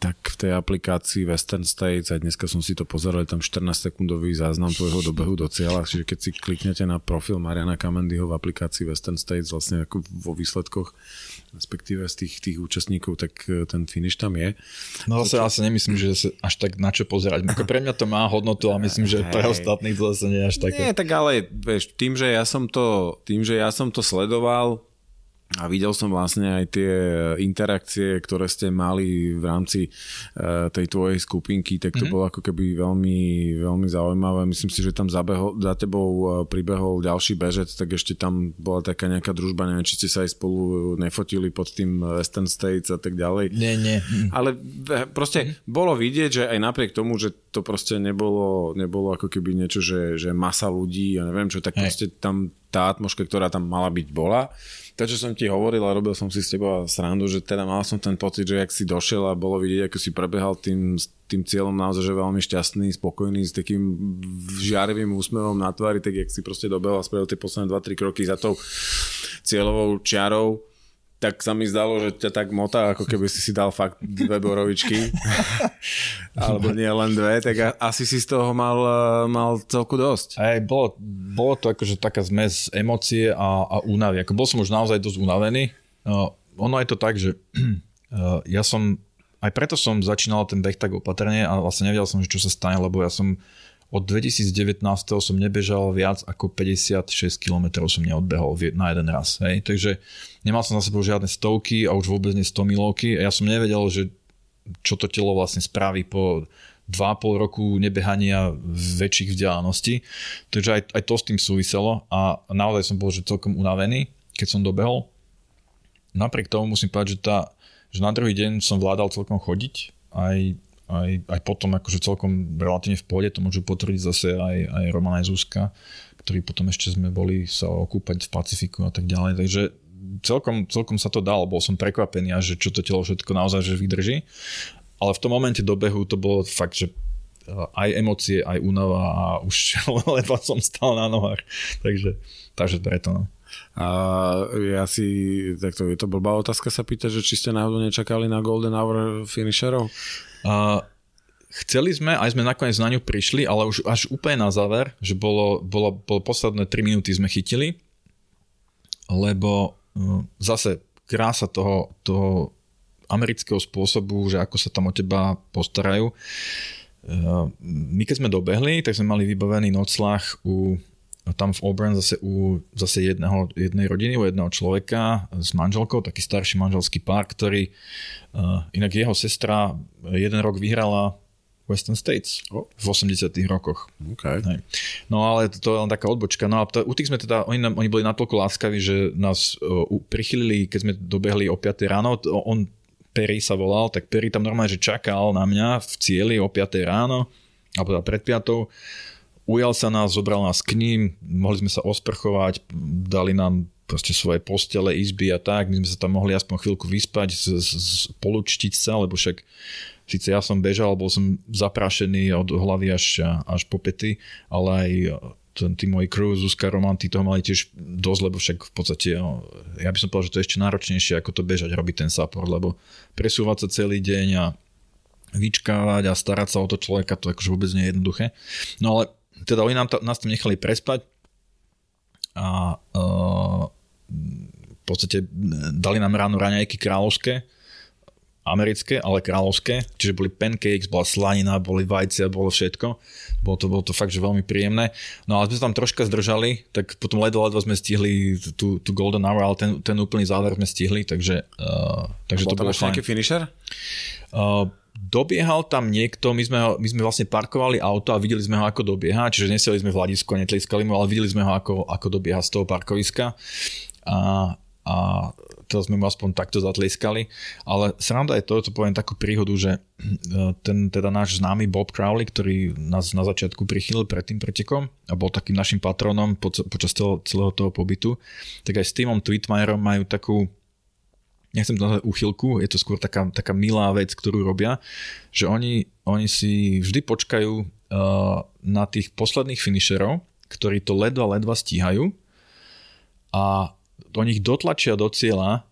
tak v tej aplikácii Western States, aj dneska som si to pozeral, je tam 14 sekundový záznam tvojho dobehu do cieľa, čiže keď si kliknete na profil Mariana Kamendyho v aplikácii Western States, vlastne ako vo výsledkoch, respektíve z tých, tých účastníkov, tak e, ten finish tam je. No zase ja si nemyslím, že až tak na čo pozerať. Ako pre mňa to má hodnotu, ale myslím, že pre ostatných to zase nie je až také. Nie, tak ale vieš, tým, že ja som to, tým, že ja som to sledoval, a videl som vlastne aj tie interakcie, ktoré ste mali v rámci uh, tej tvojej skupinky, tak to mm-hmm. bolo ako keby veľmi, veľmi zaujímavé. Myslím si, že tam zabehol, za tebou uh, pribehol ďalší bežec, tak ešte tam bola taká nejaká družba, neviem, či ste sa aj spolu nefotili pod tým Western States a tak ďalej. Nie, nie. Ale proste mm-hmm. bolo vidieť, že aj napriek tomu, že to proste nebolo, nebolo ako keby niečo, že, že masa ľudí, ja neviem čo, tak Hej. proste tam tá atmoška, ktorá tam mala byť, bola to, čo som ti hovoril a robil som si s teba srandu, že teda mal som ten pocit, že ak si došiel a bolo vidieť, ako si prebehal tým, tým cieľom naozaj, že veľmi šťastný, spokojný, s takým žiarivým úsmevom na tvári, tak jak si proste dobehol a spravil tie posledné 2-3 kroky za tou cieľovou čiarou, tak sa mi zdalo, že ťa tak motá, ako keby si si dal fakt dve borovičky. Alebo nie len dve, tak asi si z toho mal, mal celku dosť. Aj, bolo, bolo to akože taká zmes emócie a, a únavy. Ako bol som už naozaj dosť unavený. Uh, ono je to tak, že uh, ja som, aj preto som začínal ten beh tak opatrne a vlastne nevedel som, že čo sa stane, lebo ja som od 2019 som nebežal viac ako 56 km som neodbehol na jeden raz. Hej. Takže nemal som za sebou žiadne stovky a už vôbec nie 100 milovky a ja som nevedel, že čo to telo vlastne spraví po 2,5 roku nebehania väčších vzdialeností. Takže aj, aj to s tým súviselo a naozaj som bol že celkom unavený, keď som dobehol. Napriek tomu musím povedať, že, tá, že na druhý deň som vládal celkom chodiť, aj aj, aj potom akože celkom relatívne v pohode, to môžu potvrdiť zase aj, aj Roman aj Zuzka, ktorí potom ešte sme boli sa okúpať v Pacifiku a tak ďalej, takže celkom, celkom sa to dalo, bol som prekvapený, že čo to telo všetko naozaj že vydrží, ale v tom momente do behu to bolo fakt, že aj emócie, aj únava a už ledva som stal na nohách, takže, takže preto no. A ja si, takto je to blbá otázka sa pýta, že či ste náhodou nečakali na Golden Hour finisherov? Uh, chceli sme, aj sme nakoniec na ňu prišli, ale už až úplne na záver, že bolo, bolo, bolo posledné 3 minúty sme chytili, lebo uh, zase krása toho, toho amerického spôsobu, že ako sa tam o teba postarajú. Uh, my keď sme dobehli, tak sme mali vybavený noclah u tam v Auburn zase u zase jedného, jednej rodiny, u jedného človeka s manželkou, taký starší manželský pár, ktorý uh, inak jeho sestra jeden rok vyhrala Western States oh. v 80 rokoch. Okay. Hej. No ale to, to je len taká odbočka. No a to, u tých sme teda, oni, oni boli natoľko láskaví, že nás uh, prichylili, keď sme dobehli o 5 ráno, to, on Perry sa volal, tak Perry tam normálne, že čakal na mňa v cieli o 5 ráno, alebo teda pred 5 ujal sa nás, zobral nás k ním, mohli sme sa osprchovať, dali nám proste svoje postele, izby a tak, my sme sa tam mohli aspoň chvíľku vyspať, spolučtiť sa, lebo však síce ja som bežal, bol som zaprašený od hlavy až, až po pety, ale aj ten, tí moji crew, Zuzka, Roman, tí toho mali tiež dosť, lebo však v podstate, ja by som povedal, že to je ešte náročnejšie, ako to bežať, robiť ten support, lebo presúvať sa celý deň a vyčkávať a starať sa o to človeka, to akože vôbec nie je jednoduché. No ale teda oni nám to, nás tam nechali prespať a uh, v podstate dali nám ráno raňajky kráľovské, americké, ale kráľovské, čiže boli pancakes, bola slanina, boli vajcia, bolo všetko. Bolo to, bolo to fakt, že veľmi príjemné. No ale sme sa tam troška zdržali, tak potom ledva, ledva sme stihli tú, tú Golden Hour, ale ten, ten úplný záver sme stihli, takže, uh, takže to bolo fajn. nejaký finisher? Uh, dobiehal tam niekto, my sme, my sme vlastne parkovali auto a videli sme ho ako dobieha, čiže neseli sme v hľadisku a netliskali mu, ale videli sme ho ako, ako dobieha z toho parkoviska. A a teraz sme mu aspoň takto zatlieskali. Ale sranda je to, to poviem takú príhodu, že e, ten teda náš známy Bob Crowley, ktorý nás na začiatku prichylil pred tým pretekom a bol takým našim patronom počas toho, celého toho pobytu, tak aj s Timom Tweetmeyerom majú takú nechcem to nazvať úchylku, je to skôr taká, taká milá vec, ktorú robia, že oni, oni si vždy počkajú uh, na tých posledných finisherov, ktorí to ledva, ledva stíhajú a do nich dotlačia do cieľa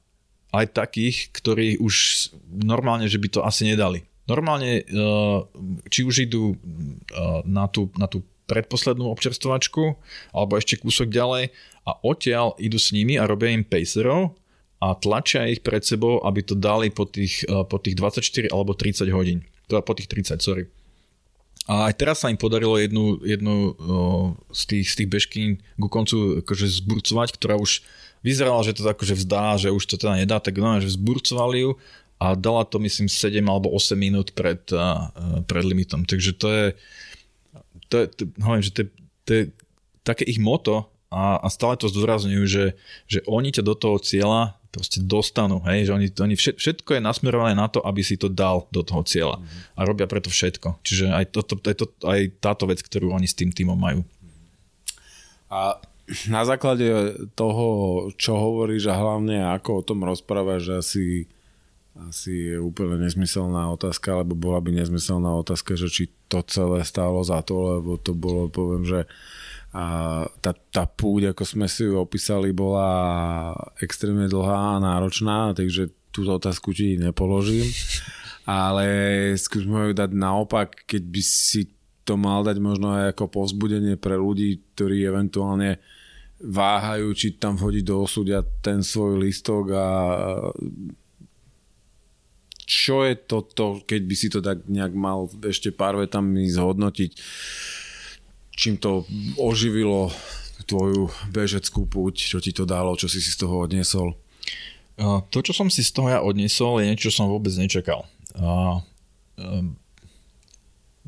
aj takých, ktorí už normálne, že by to asi nedali. Normálne, uh, či už idú uh, na tú, na tú predposlednú občerstvovačku, alebo ešte kúsok ďalej a odtiaľ idú s nimi a robia im pacerov a tlačia ich pred sebou, aby to dali po tých, uh, po tých 24 alebo 30 hodín. Teda po tých 30, sorry. A aj teraz sa im podarilo jednu, jednu uh, z tých, z tých bežkín ku koncu akože zburcovať, ktorá už vyzerala, že to akože vzdá, že už to teda nedá, tak no, že zburcovali ju a dala to myslím 7 alebo 8 minút pred, uh, pred limitom. Takže to je, to je, to, hovorím, že to to je také ich moto a, a stále to zdôrazňujú, že, že oni ťa do toho cieľa proste dostanú, hej, že oni, oni všetko je nasmerované na to, aby si to dal do toho cieľa a robia preto všetko. Čiže aj, to, aj, to, aj táto vec, ktorú oni s tým týmom majú. A na základe toho, čo hovoríš a hlavne ako o tom rozprávaš, asi, asi je úplne nesmyselná otázka, alebo bola by nesmyselná otázka, že či to celé stálo za to, lebo to bolo, poviem, že a tá, tá púť, ako sme si ju opísali, bola extrémne dlhá a náročná, takže túto otázku ti nepoložím. Ale skúsme ju dať naopak, keď by si to mal dať možno aj ako povzbudenie pre ľudí, ktorí eventuálne váhajú, či tam vhodiť do osudia ten svoj listok a čo je toto, keď by si to tak nejak mal ešte pár vetami zhodnotiť, čím to oživilo tvoju bežeckú púť, čo ti to dalo, čo si si z toho odniesol? To, čo som si z toho ja odniesol, je niečo, čo som vôbec nečakal.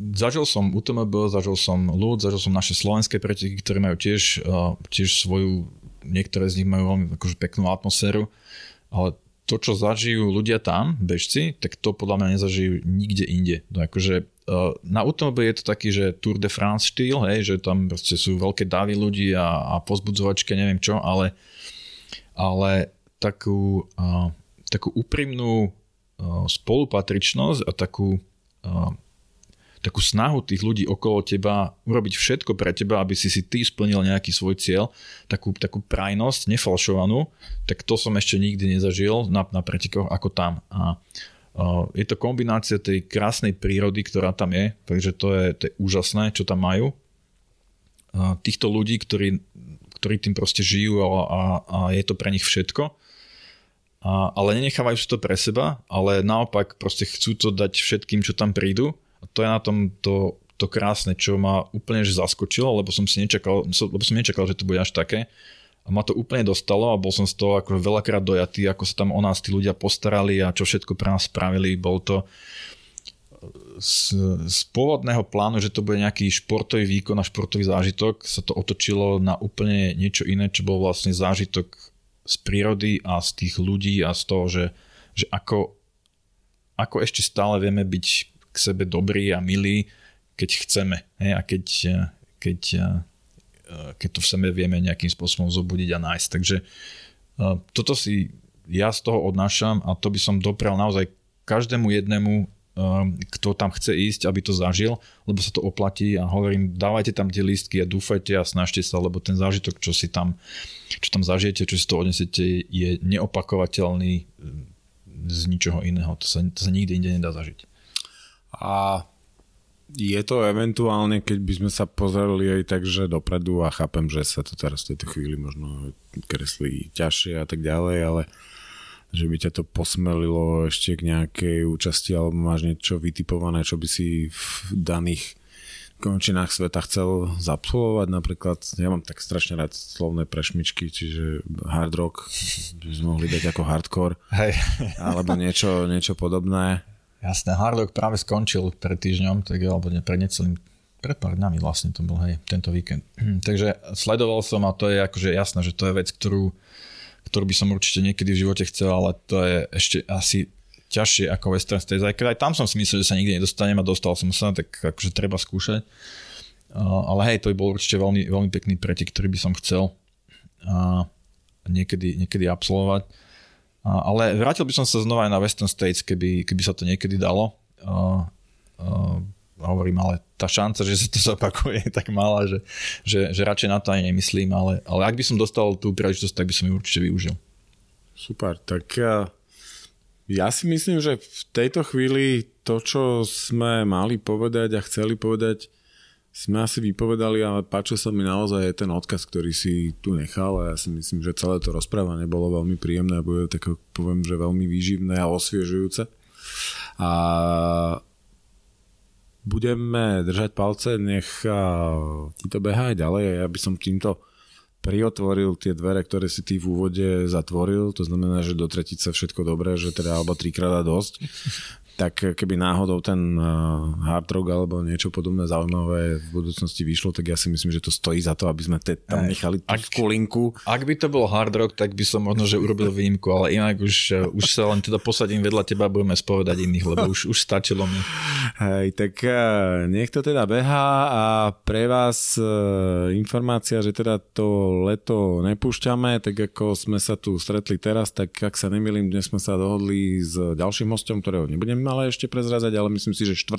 Zažil som UTMB, zažil som ľud, zažil som naše slovenské preteky, ktoré majú tiež, tiež svoju, niektoré z nich majú veľmi akože peknú atmosféru, ale to, čo zažijú ľudia tam, bežci, tak to podľa mňa nezažijú nikde inde. No akože na UTMB je to taký, že Tour de France štýl, hej, že tam proste sú veľké davy ľudí a, a pozbudzovačky, neviem čo, ale, ale takú, uh, takú úprimnú uh, spolupatričnosť a takú uh, takú snahu tých ľudí okolo teba urobiť všetko pre teba, aby si si ty splnil nejaký svoj cieľ, takú, takú prajnosť, nefalšovanú, tak to som ešte nikdy nezažil na, na pretekoch ako tam. A je to kombinácia tej krásnej prírody, ktorá tam je, takže to je, to je úžasné, čo tam majú. Uh, týchto ľudí, ktorí, ktorí tým proste žijú a, a, a je to pre nich všetko. A, ale nenechávajú si to pre seba, ale naopak proste chcú to dať všetkým, čo tam prídu a to je na tom to, to krásne, čo ma úplne že zaskočilo, lebo som si nečakal, lebo som nečakal, že to bude až také. A ma to úplne dostalo a bol som z toho ako veľakrát dojatý, ako sa tam o nás tí ľudia postarali a čo všetko pre nás spravili. Bol to z, z pôvodného plánu, že to bude nejaký športový výkon a športový zážitok, sa to otočilo na úplne niečo iné, čo bol vlastne zážitok z prírody a z tých ľudí a z toho, že, že ako, ako ešte stále vieme byť k sebe dobrí a milí, keď chceme. Hej? A keď, keď, keď to v sebe vieme nejakým spôsobom zobudiť a nájsť. Takže toto si ja z toho odnášam a to by som doprel naozaj každému jednému, kto tam chce ísť, aby to zažil, lebo sa to oplatí a hovorím, dávajte tam tie lístky a dúfajte a snažte sa, lebo ten zážitok, čo si tam, čo tam zažijete, čo si to odnesete, je neopakovateľný z ničoho iného. To sa, to sa nikdy inde nedá zažiť. A je to eventuálne, keď by sme sa pozreli aj tak, že dopredu a chápem, že sa to teraz v tejto chvíli možno kreslí ťažšie a tak ďalej, ale že by ťa to posmelilo ešte k nejakej účasti alebo máš niečo vytipované, čo by si v daných končinách sveta chcel zapsovať? Napríklad, ja mám tak strašne rád slovné prešmičky, čiže hard rock by sme mohli dať ako hardcore. Hej. alebo niečo, niečo podobné Jasné, Hardrock práve skončil pred týždňom, tak, alebo ne, pred necelým pred pár dňami vlastne to bol, hej, tento víkend. Takže sledoval som a to je akože jasné, že to je vec, ktorú, ktorú by som určite niekedy v živote chcel, ale to je ešte asi ťažšie ako Western States. Aj aj tam som si myslel, že sa nikdy nedostanem a dostal som sa, tak akože treba skúšať. Uh, ale hej, to by bol určite veľmi, veľmi pekný pretek, ktorý by som chcel uh, niekedy, niekedy absolvovať. Ale vrátil by som sa znova aj na Western States, keby, keby sa to niekedy dalo. Uh, uh, hovorím, ale tá šanca, že sa to zopakuje je tak malá, že, že, že radšej na to aj nemyslím, ale, ale ak by som dostal tú príležitosť, tak by som ju určite využil. Super, tak uh ja si myslím, že v tejto chvíli to, čo sme mali povedať a chceli povedať, sme asi vypovedali, ale páčil sa mi naozaj ten odkaz, ktorý si tu nechal a ja si myslím, že celé to rozprávanie bolo veľmi príjemné a bude tak poviem, že veľmi výživné a osviežujúce. A budeme držať palce, nech ti to beha aj ďalej. Ja by som týmto priotvoril tie dvere, ktoré si ty v úvode zatvoril, to znamená, že do tretice všetko dobré, že teda alebo trikrát a dosť tak keby náhodou ten eh, hard rock alebo niečo podobné zaujímavé v budúcnosti vyšlo, tak ja si myslím, že to stojí za to, aby sme te, tam nechali tú ak, skulinku. Ak by to bol hard rock, tak by som možno, že urobil výnimku, ale inak už, eh, už sa len teda posadím vedľa teba a budeme spovedať iných, lebo už, už stačilo mi. Hej, tak eh, nech to teda beha a pre vás informácia, že teda to leto nepúšťame, tak ako sme sa tu stretli teraz, tak ak sa nemýlim, dnes sme sa dohodli s ďalším hostom, ktorého nebudem ale ešte prezrazať, ale myslím si, že 4.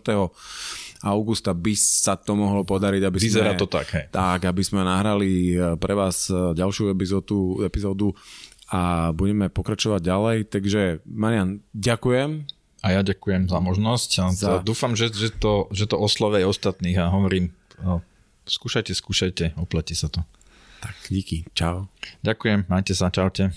augusta by sa to mohlo podariť, aby Vyzerá sme, to tak, hej. tak, aby sme nahrali eh, pre vás eh, ďalšiu epizódu, epizódu a budeme pokračovať ďalej. Takže Marian, ďakujem. A ja ďakujem za možnosť. Za... Dúfam, že, že, to, že to oslovej ostatných a hovorím, no, skúšajte, skúšajte, opletí sa to. Tak díky, čau. Ďakujem, majte sa, čaute.